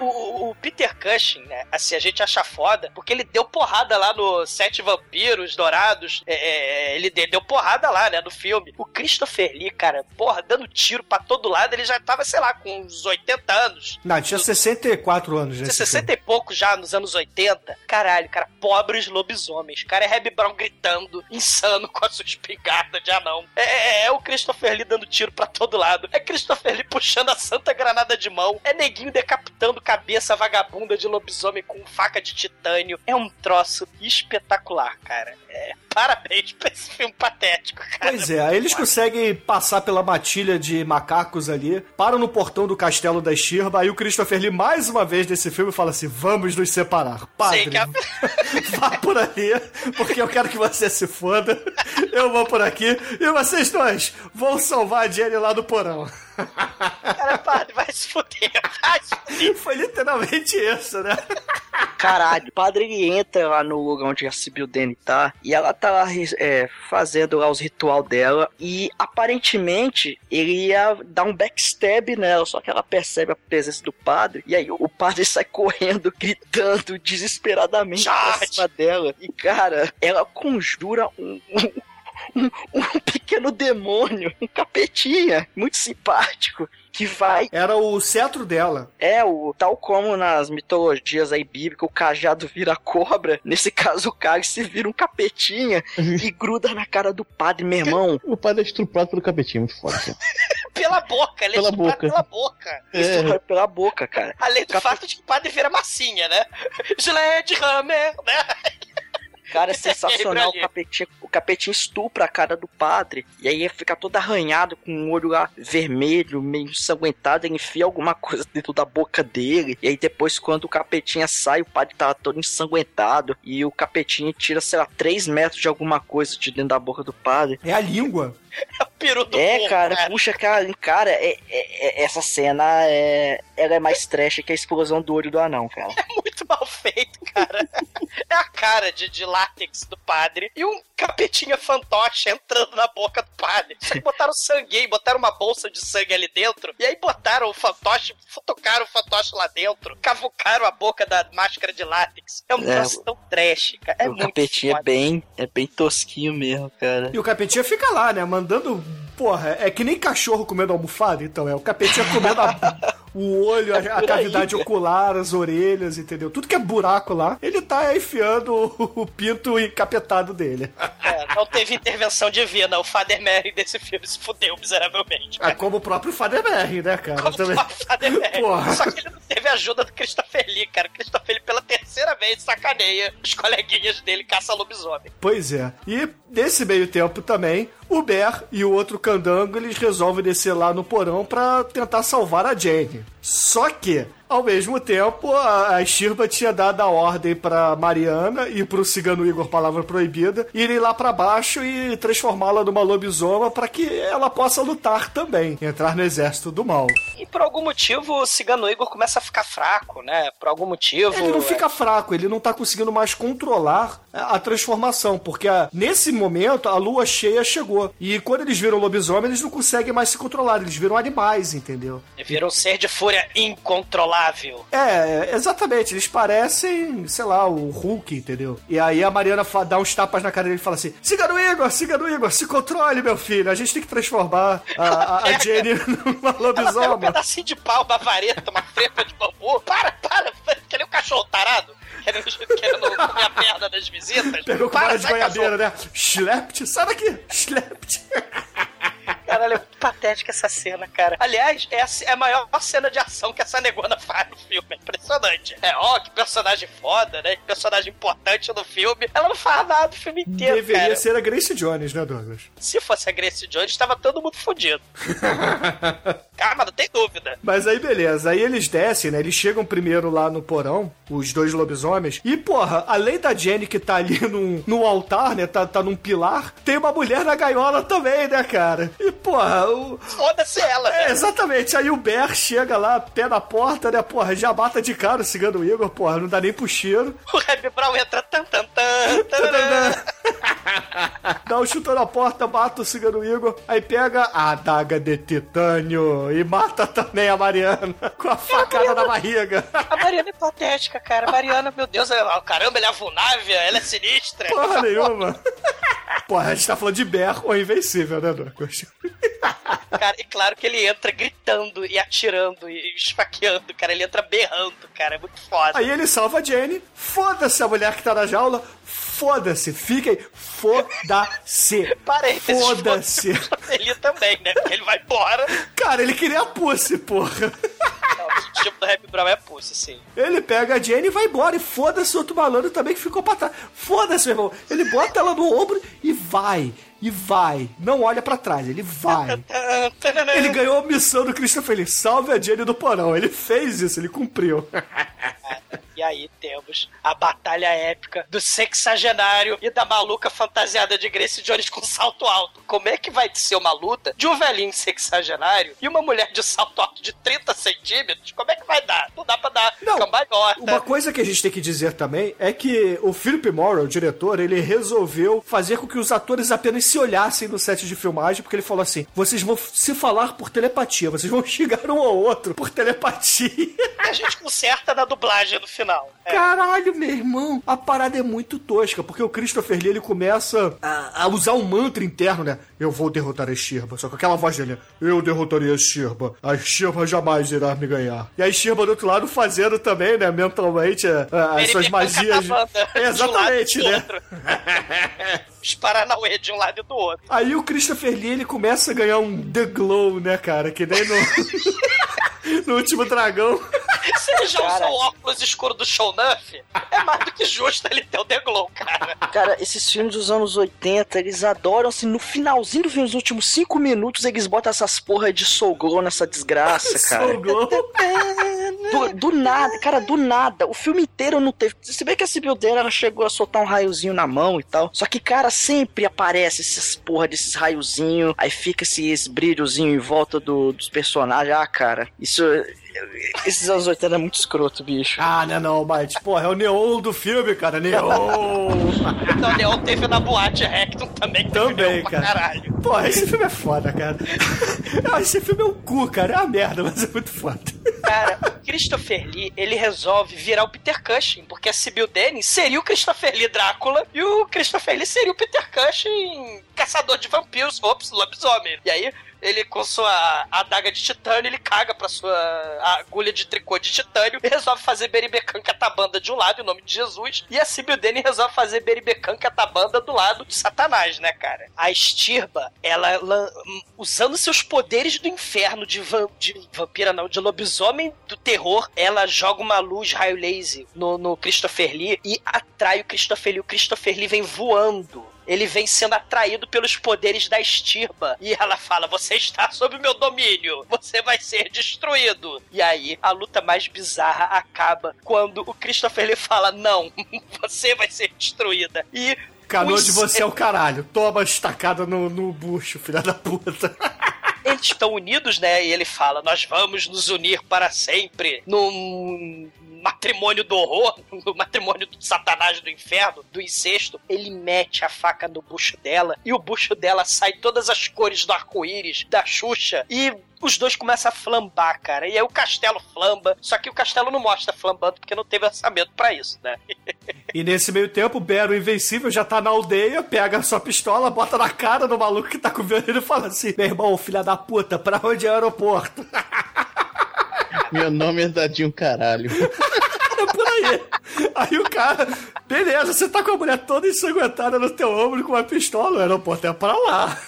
O, o- o Peter Cushing, né? Assim, a gente acha foda, porque ele deu porrada lá no Sete Vampiros Dourados. É, é, ele de- deu porrada lá, né? No filme. O Christopher Lee, cara, porra, dando tiro pra todo lado, ele já tava, sei lá, com uns 80 anos. Não, tinha 64 anos? Tinha 60 e pouco já nos anos 80. Caralho, cara, pobres lobisomens. Cara, é Reb Brown gritando, insano [laughs] com a sua espingarda de anão. É, é- é o Christopher Lee dando tiro pra todo lado. É Christopher Lee puxando a santa granada de mão. É neguinho decapitando cabeça vagabunda de lobisomem com faca de titânio. É um troço espetacular, cara. É Parabéns pra esse filme patético, cara. Pois é, aí eles conseguem passar pela matilha de macacos ali, param no portão do castelo da Shirba, aí o Christopher Lee, mais uma vez nesse filme, fala assim: vamos nos separar. Padre, a- [laughs] vá por ali, porque eu quero que você se foda. Eu vou por aqui, e vocês dois vão salvar a Jenny lá do porão. [laughs] Cara, padre, vai se fuder, vai se fuder. Foi literalmente isso, né? Caralho, o padre ele entra lá no lugar onde a Sibyl Dane tá e ela tá lá é, fazendo lá os ritual dela e aparentemente ele ia dar um backstab nela, só que ela percebe a presença do padre e aí o padre sai correndo, gritando desesperadamente pra Charge! cima dela e cara, ela conjura um- um um, um pequeno demônio, um capetinha, muito simpático, que vai Era o cetro dela. é, o tal como nas mitologias aí bíblicas, o cajado vira cobra, nesse [laughs] caso o cálice vira um capetinha [laughs] e gruda na cara do padre, meu irmão. O padre é estuprado pelo capetinho, muito foda. cara. [laughs] Pela boca, ele Pela é estuprado boca. pela boca. Isso vai pela boca, cara. Além do Cap- fato de que o padre vira massinha, né? Sledgehammer, né? Cara, é [laughs] sensacional. O capetinho, o capetinho estupra a cara do padre. E aí ele fica todo arranhado, com o olho lá vermelho, meio ensanguentado. Ele enfia alguma coisa dentro da boca dele. E aí depois, quando o capetinha sai, o padre tá todo ensanguentado. E o capetinho tira, sei lá, 3 metros de alguma coisa de dentro da boca do padre. É a língua. [laughs] É peru do É, porco, cara, puxa, cara, cara, é, é- é- essa cena é. Ela é mais trash que a explosão do olho do anão, cara. [laughs] muito mal feito, cara. é a cara de, de látex do padre e um capetinha fantoche entrando na boca do padre. Só que botaram sangue aí, botaram uma bolsa de sangue ali dentro, e aí botaram o fantoche, tocaram o fantoche lá dentro, cavucaram a boca da máscara de látex. É um É, troço tão trash, cara. É o muito capetinho é bem, é bem tosquinho mesmo, cara. E o capetinha fica lá, né? Mandando. Porra, é que nem cachorro comendo almofada, então. É o capetinha comendo a- [laughs] o olho, a, a aí, cavidade cara. ocular, as orelhas, entendeu? Tudo que é buraco lá, ele tá enfiando o, [laughs] o pinto encapetado dele. É, não teve intervenção divina. O Father Mary desse filme se fudeu miseravelmente. É como o próprio Father Mary, né, cara? Como Também. o Father Mary. Porra. Só que ele não teve a ajuda do Christopher Lee, cara. O Christopher Lee, pela terceira vez, sacaneia os coleguinhas dele caça lobisomem. Pois é. E nesse meio tempo também, o Bear e o outro candango, eles resolvem descer lá no porão pra tentar salvar a Jane. Só que, ao mesmo tempo, a, a Shirba tinha dado a ordem pra Mariana e pro cigano Igor, palavra proibida, irem lá pra baixo e transformá-la numa lobisoma pra que ela possa lutar também, entrar no exército do mal. E por algum motivo, o Cigano Igor começa a ficar fraco, né? Por algum motivo. Ele não fica fraco, ele não tá conseguindo mais controlar a a transformação, porque a- nesse momento a lua cheia chegou. E quando eles viram lobisomem, eles não conseguem mais se controlar, eles viram animais, entendeu? é, Vira um ser de fúria incontrolável. É, exatamente, eles parecem, sei lá, o Hulk, entendeu? E aí a Mariana dá uns tapas na cara dele e fala assim: Cigano Igor, Cigano Igor, se controle, meu filho, a gente tem que transformar a, a, a [laughs] Jenny numa Ela pega um lobisomem. pedacinho de pau, uma vareta, uma trepa de bambu. Para, para! Que nem um cachorro tarado. Querendo, querendo comer a perna das visitas. Pegou com Para, de goiabeira, cachorro. né? Schlept, sai daqui, Schlept. [laughs] Caralho, é muito patética essa cena, cara. Aliás, é a, é a maior cena de ação que essa negona faz no filme. É impressionante. É, ó, que personagem foda, né? Que personagem importante no filme. Ela não faz nada o filme inteiro, Deveria cara. ser a Grace Jones, né, Douglas? Se fosse a Grace Jones, tava todo mundo fudido. [laughs] ah, mas não tem dúvida. Mas aí, beleza. Aí eles descem, né? Eles chegam primeiro lá no porão, os dois lobisomens. E, porra, além da Jenny que tá ali num, num altar, né? Tá, tá num pilar, tem uma mulher na gaiola também, né, cara? E, porra, o. Foda-se ela, É, né? exatamente. Aí o Bear chega lá, pé na porta, né? Porra, já mata de cara o cigano Igor, porra, não dá nem pro cheiro. O Reb Brown entra tan tan tan. [laughs] Dá um chute na porta, mata o cigano Igor, aí pega a adaga de titânio e mata também a Mariana com a facada na barriga. A Mariana é patética, cara. A Mariana, meu Deus, ela, caramba, ela é avunávia, ela é sinistra. Porra nenhuma. Porra, a gente tá falando de Bear ou Invencível, né, Douglas? Cara, e claro que ele entra gritando e atirando e esfaqueando, cara. Ele entra berrando, cara. É muito foda. Aí ele salva a Jenny, foda-se a mulher que tá na jaula, foda-se, fiquem, foda-se. Parênteses, Foda-se. [laughs] Ele também, né? Porque ele vai embora. Cara, ele queria a pussy, porra. Não, o tipo Rap Brown é pussy, sim. Ele pega a Jenny e vai embora. E foda-se o outro malandro também que ficou pra trás. Foda-se, meu irmão. Ele bota ela no ombro e vai. E vai. Não olha pra trás, ele vai. Ele ganhou a missão do Christopher Lee. Salve a Jenny do porão. Ele fez isso, ele cumpriu. [laughs] E aí a batalha épica do sexagenário e da maluca fantasiada de Grace Jones com salto alto. Como é que vai ser uma luta de um velhinho sexagenário e uma mulher de salto alto de 30 centímetros? Como é que vai dar? Não dá pra dar Não, cambalhota. Uma coisa que a gente tem que dizer também é que o Philip Morrow, o diretor, ele resolveu fazer com que os atores apenas se olhassem no set de filmagem, porque ele falou assim: vocês vão se falar por telepatia, vocês vão [laughs] xingar um ao outro por telepatia. A gente conserta na dublagem no final. É. Caralho, meu irmão, a parada é muito tosca, porque o Christopher Lee ele começa a, a usar um mantra interno, né? Eu vou derrotar a Shirba, só com aquela voz dele, eu derrotaria a Shirba, a Shirba jamais irá me ganhar. E a Shirba do outro lado fazendo também, né, mentalmente, é, é, as suas magias. a [laughs] um Exatamente, né? [laughs] Os Paranauê de um lado e do outro. Aí o Christopher Lee ele começa a ganhar um The Glow, né, cara? Que nem no, [laughs] no último dragão. [laughs] Se ele já Cara. usou o óculos escuro do Show Nuff, é mais do que justo ele ter o The Glow, cara. Cara, esses filmes dos anos 80, eles adoram, assim, no finalzinho do filme, nos últimos cinco minutos, eles botam essas porra de Soul Glow nessa desgraça, cara. Soul Glow. [laughs] Do, do nada, cara, do nada. O filme inteiro não teve. Se bem que a Sibyl Dana, ela chegou a soltar um raiozinho na mão e tal. Só que, cara, sempre aparece essas porra desses raiozinhos. Aí fica esse, esse brilhozinho em volta do- dos personagens. Ah, cara, isso. Esses anos 80 é muito escroto, bicho. Ah, não, não, mas, porra, é o neon do filme, cara, neon. [laughs] Então, o Leon teve na boate Rectum também, que teve Também, cara. caralho. Porra, esse filme é foda, cara. [laughs] Ah, esse filme é um cu, cara. É uma merda, mas é muito foda. Cara, o Christopher Lee, ele resolve virar o Peter Cushing, porque a Sibyl Denning seria o Christopher Lee Drácula e o Christopher Lee seria o Peter Cushing caçador de vampiros, ops, lobisomem. E aí, ele com sua adaga de titânio, ele caga pra sua agulha de tricô de titânio e resolve fazer Beribecan catabanda de um lado, em nome de Jesus, e a Sibyl Denning resolve fazer Beribecan catabanda do lado de Satanás, né, cara? A Estirba, ela, lan- usando seus poderes do inferno de, vam- de vampira, não, de lobisomem do terror, ela joga uma luz raio laser no, no Christopher Lee e atrai o Christopher Lee. O Christopher Lee vem voando. Ele vem sendo atraído pelos poderes da estirba. E ela fala: Você está sob meu domínio. Você vai ser destruído. E aí, a luta mais bizarra acaba quando o Christopher Lee fala: Não, [laughs] você vai ser destruída. E. Canoa de você é o caralho. Toma estacada no, no bucho, filha da puta. [laughs] eles estão unidos, né? E ele fala: Nós vamos nos unir para sempre num matrimônio do horror, [laughs] no matrimônio do satanás do inferno, do incesto. Ele mete a faca no bucho dela e o bucho dela sai todas as cores do arco-íris, da Xuxa e. Os dois começam a flambar, cara. E aí o castelo flamba. Só que o castelo não mostra flambando porque não teve orçamento pra isso, né? [laughs] E nesse meio tempo, o Bero Invencível já tá na aldeia, pega a sua pistola, bota na cara do maluco que tá com o violino e fala assim: Meu irmão, filha da puta, pra onde é o aeroporto? [laughs] Meu nome é Dadinho Caralho. É por aí. Aí o cara, beleza, você tá com a mulher toda ensanguentada no teu ombro com uma pistola, o aeroporto é pra lá.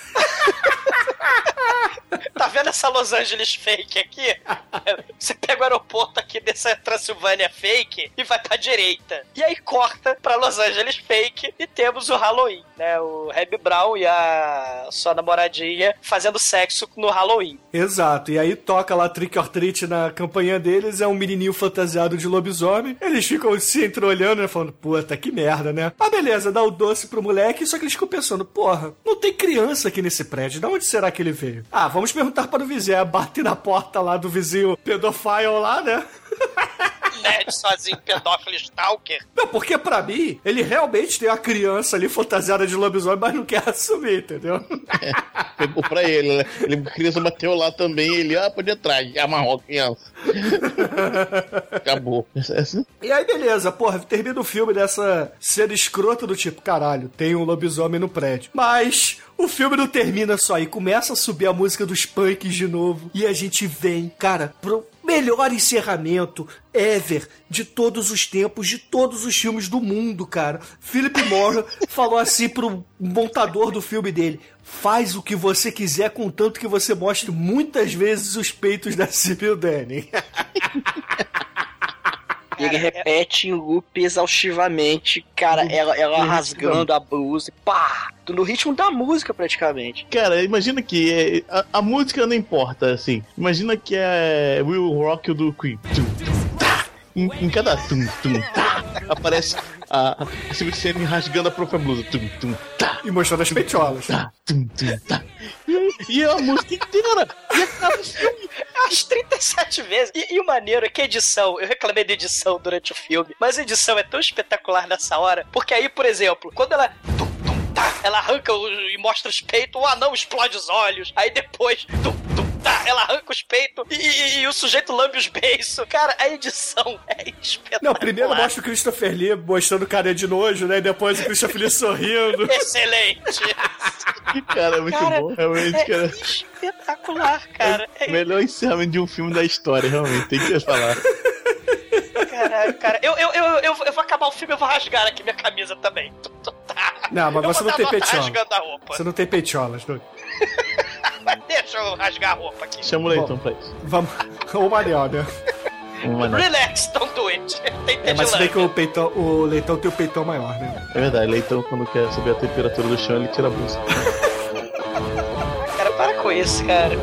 [laughs] Tá vendo essa Los Angeles fake aqui? [laughs] Você pega o aeroporto aqui dessa Transilvânia fake e vai pra direita. E aí corta pra Los Angeles fake e temos o Halloween, né? O Reb Brown e a sua namoradinha fazendo sexo no Halloween. Exato, e aí toca lá Trick or Treat na campanha deles, é um menininho fantasiado de lobisomem. Eles ficam se entreolhando, né, falando, puta, que merda, né? Ah, beleza, dá o doce pro moleque, só que eles ficam pensando, porra, não tem criança aqui nesse prédio, de onde será que ele veio? Ah, vamos perguntar para o vizinho, É, bate na porta lá do vizinho pedofile lá, né? [laughs] Nerd sozinho, pedófilo stalker. Não, porque pra mim, ele realmente tem uma criança ali fantasiada de lobisomem, mas não quer assumir, entendeu? Pegou pra ele, né? Ele, a criança bateu lá também, ele, ah, pode entrar, e amarrou a criança. Acabou. E aí, beleza, porra, termina o filme dessa cena escrota do tipo, caralho, tem um lobisomem no prédio. Mas o filme não termina só aí, começa a subir a música dos punks de novo. E a gente vem, cara, pro melhor encerramento ever de todos os tempos, de todos os filmes do mundo, cara. Philip Morrow [laughs] falou assim pro montador do filme dele: faz o que você quiser, contanto que você mostre muitas vezes os peitos da Sibyl [laughs] Danning. ele é- repete em loop exaustivamente, cara, ela, ela rasgando a blusa, pá, no ritmo da música praticamente. Cara, imagina que é, a, a música não importa, assim. Imagina que é Will Rock do Queen. Em, em cada tum, tum, tá, aparece a, a Sebastiane rasgando a própria blusa. Tum, tum, tá, E mostrando as peitolas. tá, tum, tum, tá. E, e é a música inteira. E acaba o filme. As 37 vezes. E, e o maneiro é que a edição, eu reclamei da edição durante o filme, mas a edição é tão espetacular nessa hora, porque aí, por exemplo, quando ela. tum, tum, tá, ela arranca o- e mostra os peitos, o anão explode os olhos, aí depois. tum, tum, tá, ela arranca os peitos e, e- e o sujeito lambe os beiços. Cara, a edição é espetacular. Não, primeiro mostra o Christopher Lee mostrando cara de nojo, né? E depois o Christopher Lee sorrindo. [laughs] Excelente! Cara, é muito Cara, bom. Realmente, É cara. espetacular, cara. É Melhor encerramento de um filme da história, realmente. Tem que falar. Caralho, cara. Eu, eu, eu, eu, eu vou acabar o filme, eu vou rasgar aqui minha camisa também. Tá. Não, mas você não tem roupa. Você não tem peitolas, não. Mas [laughs] deixa eu rasgar a roupa aqui. Chama o Leitão pra isso. Vamos. O Manel, né? Relax, don't do it. [laughs] Tem É, mas se bem que o, peitão, o leitão tem o peitão maior, né? É verdade, Leitão, quando quer saber a temperatura do chão, ele tira a blusa. [laughs] Cara, para com isso, cara. E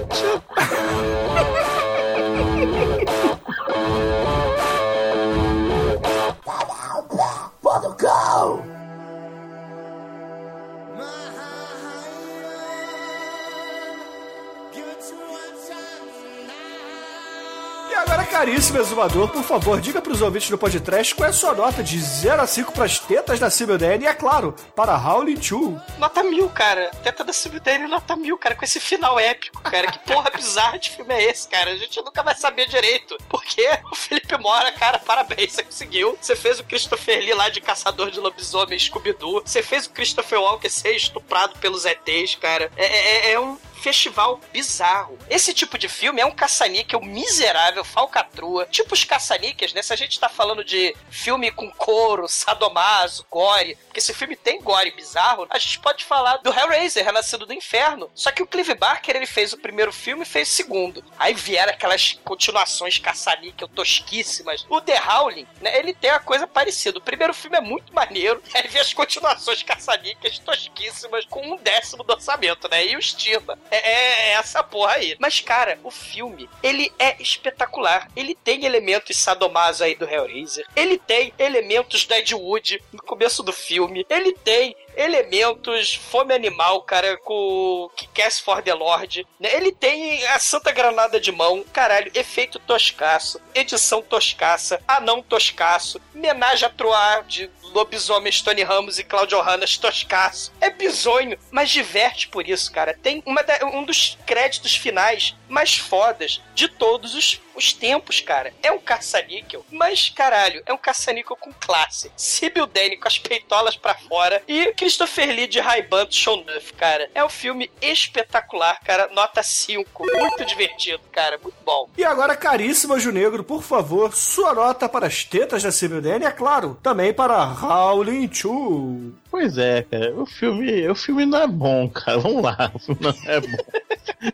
agora, caríssimo exumador, por favor, diga pros ouvintes do podcast qual é a sua nota de 0 a 5 pras tetas da Dane e, é claro, para Howling 2. Nota mil, cara. Tenta da Dane, nota mil, cara. Com esse final épico, cara. Que porra bizarra de filme é esse, cara? A gente nunca vai saber direito. Porque o Felipe Mora, cara, parabéns. Você conseguiu. Você fez o Christopher Lee lá de Caçador de Lobisomem Scooby-Doo. Você fez o Christopher Walker ser estuprado pelos ETs, cara. É, é- é um festival bizarro. Esse tipo de filme é um caça-níquel miserável, falcatrua. Tipo os caça-níqueis, né? Se a gente tá falando de filme com couro, sadomaso, gore, porque esse filme tem gore bizarro, a gente pode falar do Hellraiser, Renascido do Inferno. Só que o Clive Barker, ele fez o primeiro filme e fez o segundo. Aí vieram aquelas continuações caça-níquel tosquíssimas. O The Howling, né? Ele tem uma coisa parecida. O primeiro filme é muito maneiro, [laughs] aí vem as continuações caça-níqueis tosquíssimas com um décimo do orçamento, né? E o estima. É, é essa porra aí. Mas, cara, o filme, ele é espetacular. Ele tem elementos sadomaso aí do Hellraiser. Ele tem elementos do Ed Wood no começo do filme. Ele tem elementos fome animal, cara, com Kick-Ass for the Lord. né? Ele tem a Santa Granada de mão, caralho, efeito toscaço, edição toscaça, anão toscaço, homenagem a Troar de lobisomens Tony Ramos e Claudio Hannas toscaço. É bizonho, mas diverte por isso, cara. Tem uma da- um dos créditos finais mais fodas de todos os, os tempos, cara. É um caça-níquel, mas caralho, é um caça-níquel com classe. Sibyl Dane com as peitolas pra fora e Christopher Lee de Ray-Ban do Show cara. É um filme espetacular, cara. Nota 5. Muito divertido, cara. Muito bom. E agora, caríssimo Anjo Negro, por favor, sua nota para as tetas da Sibyl Dane é claro, também para Howling 2. Pois é, cara. O filme, o filme não é bom, cara. Vamos lá. O [laughs] filme não é bom.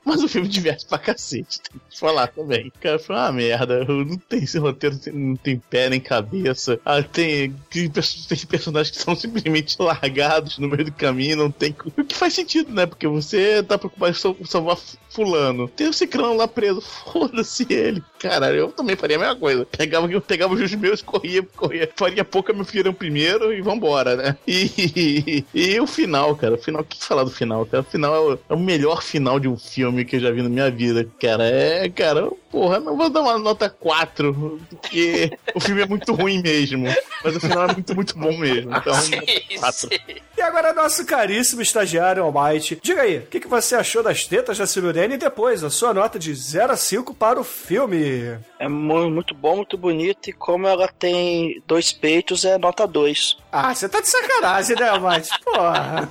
Mas o filme diverte pra cacete. Tem que falar também. Cara, foi uma merda. Não tem esse roteiro, não tem pé nem cabeça. Ah, tem, tem personagens que são simplesmente largados no meio do caminho. Não tem. O que faz sentido, né? Porque você tá preocupado em sal- salvar Fulano. Tem o Cicrano lá preso. [laughs] Foda-se ele. Caralho, eu também faria a mesma coisa. Pegava, eu pegava os meus, corria, corria. Faria pouca meu filhão primeiro e vambora, né? E, [laughs] e, o final, cara. O final, o que falar do final, cara? O final é o, é o melhor final de um filme que eu já vi na minha vida, cara. É, cara, porra, não vou dar uma nota 4, porque o filme é muito ruim mesmo. Mas o final é muito, muito bom mesmo. Então, [laughs] Sim, quatro. sim. E agora, nosso caríssimo estagiário Almighty, diga aí, o que, que você achou das tetas da Dane e depois a sua nota de 0 a 5 para o filme. É mu- muito bom, muito bonito. E como ela tem dois peitos, é nota 2. Ah, você tá de sacanagem, né, Almighty? Porra.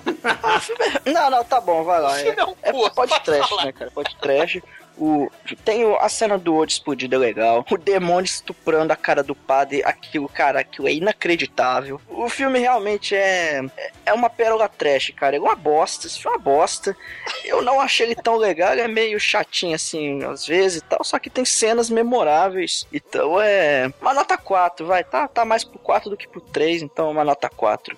Não, não, tá bom, vai lá. é É, é pode trash, né, cara? Pode trash. O, tem a cena do olho explodido é legal. O demônio estuprando a cara do padre, aquilo, cara, aquilo é inacreditável. O filme realmente é, é uma pérola trash, cara. É uma bosta, filme é uma bosta. Eu não achei ele tão legal, ele é meio chatinho assim, às vezes e tal, só que tem cenas memoráveis. Então é. Uma nota 4, vai. Tá, tá mais pro 4 do que pro 3, então uma nota 4.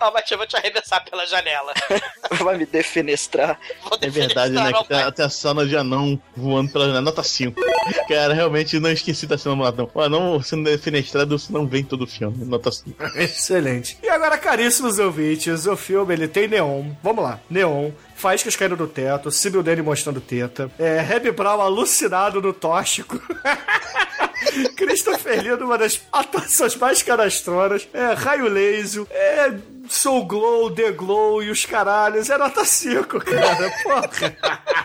Ah, mas eu vou te arremessar pela janela. [laughs] Vai me defenestrar. Vou É verdade, né? Que tem até a cena de anão voando pela janela. Nota 5. Cara, realmente não esqueci da cena do anão. O anão sendo defenestrado, você não vem em todo o filme. Nota 5. [laughs] Excelente. E agora, caríssimos ouvintes, o filme ele tem neon. Vamos lá, neon. Faíscas caindo do teto, Sibyl Dane mostrando teta, é, Happy Brown alucinado no tóxico. [laughs] Christopher Lee numa das atuações mais cadastronas, é, raio laser, é, Soul Glow, The Glow e os caralhos, é nota 5, cara, porra. [laughs]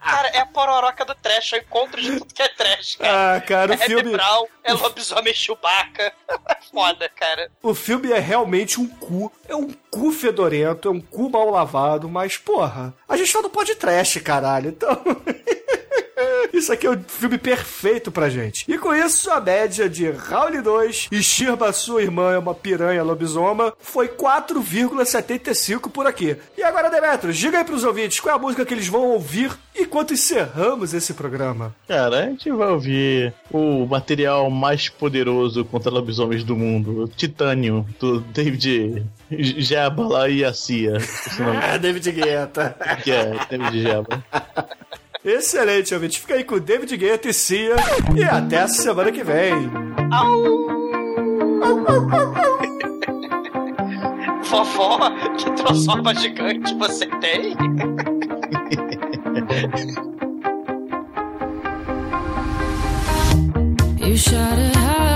Cara, é a pororoca do trash, é o encontro de tudo que é trash, cara. Ah, cara, é o filme, Brown, é lobisomem Chewbacca. É foda, cara. o filme é realmente um cu, é um cu fedorento, é um cu mal lavado, mas, porra, a gente tá no podcast, caralho, então... [laughs] [laughs] Isso aqui é o filme perfeito pra gente. E com isso, a média de Raul 2 e Shirba, sua irmã, é uma piranha lobisoma, foi 4,75 por aqui. E agora, Demetrios, diga aí pros ouvintes qual é a música que eles vão ouvir enquanto encerramos esse programa. Cara, a gente vai ouvir o material mais poderoso contra lobisomens do mundo, o Titânio, do David Jeba lá e a Cia. [laughs] Ah, David Guetta. que é David Jeba. [laughs] Excelente, ouvinte. Fica aí com o David Guetta e Cia. E até a semana que vem. [laughs] Vovó, que troçoba gigante você tem? You shout it out,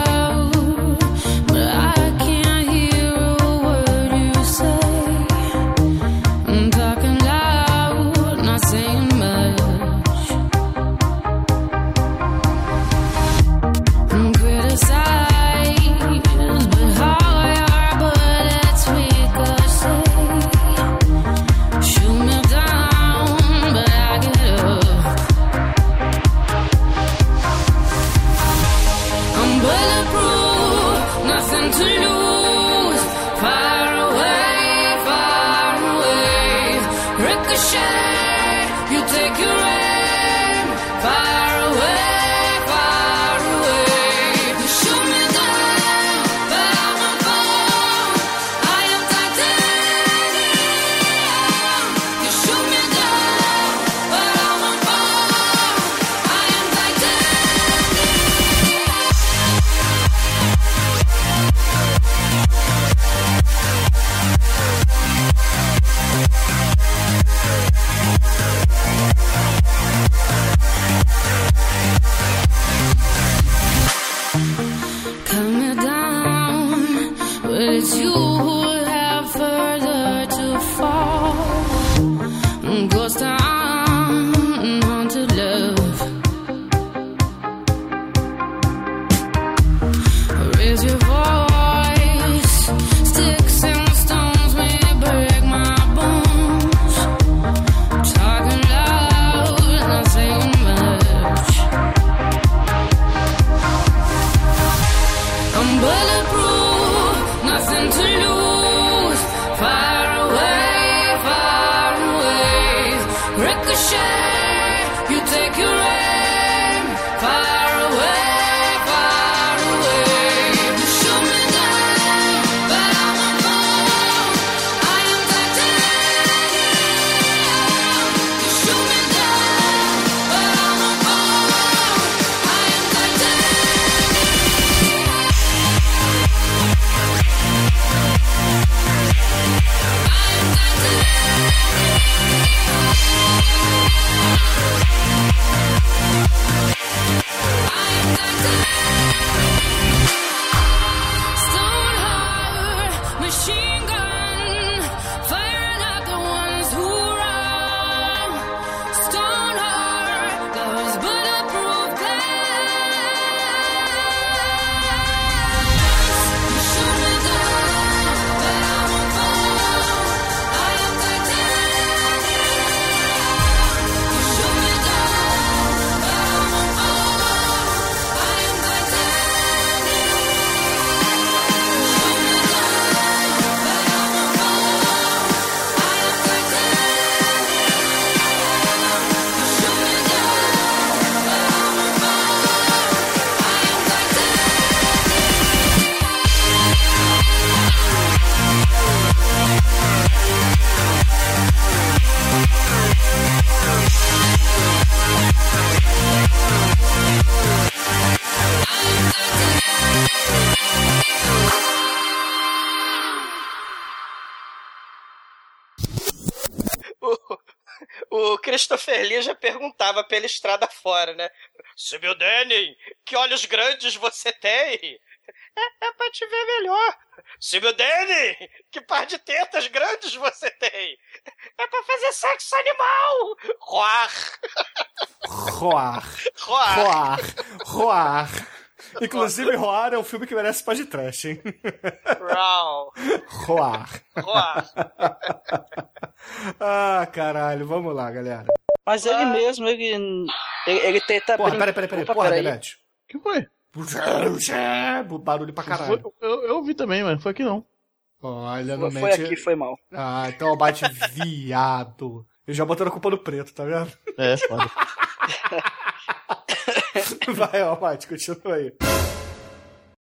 perguntava pela estrada fora, né? Sibyl Denning, que olhos grandes você tem? É, é pra te ver melhor. Sibyl Denning, que par de tetas grandes você tem? É pra fazer sexo animal. Roar, Roar. roar. Roar. Roar. Inclusive, Roar é um filme que merece paz de trash, hein? Rau, Roar. roar. [laughs] Ah, caralho. Vamos lá, galera. Mas ele mesmo, ele. Ele, ele tenta. Porra, peraí, peraí, peraí. Porra. O que foi? Barulho pra Foi- caralho. eu, eu ouvi também, mas não foi aqui não. Olha, não Foi, foi mente. aqui, foi mal. Ah, então o bate [laughs] viado. Eu já botando a culpa no preto, tá vendo? É, foda. [laughs] Vai, ó, Bate, continua aí.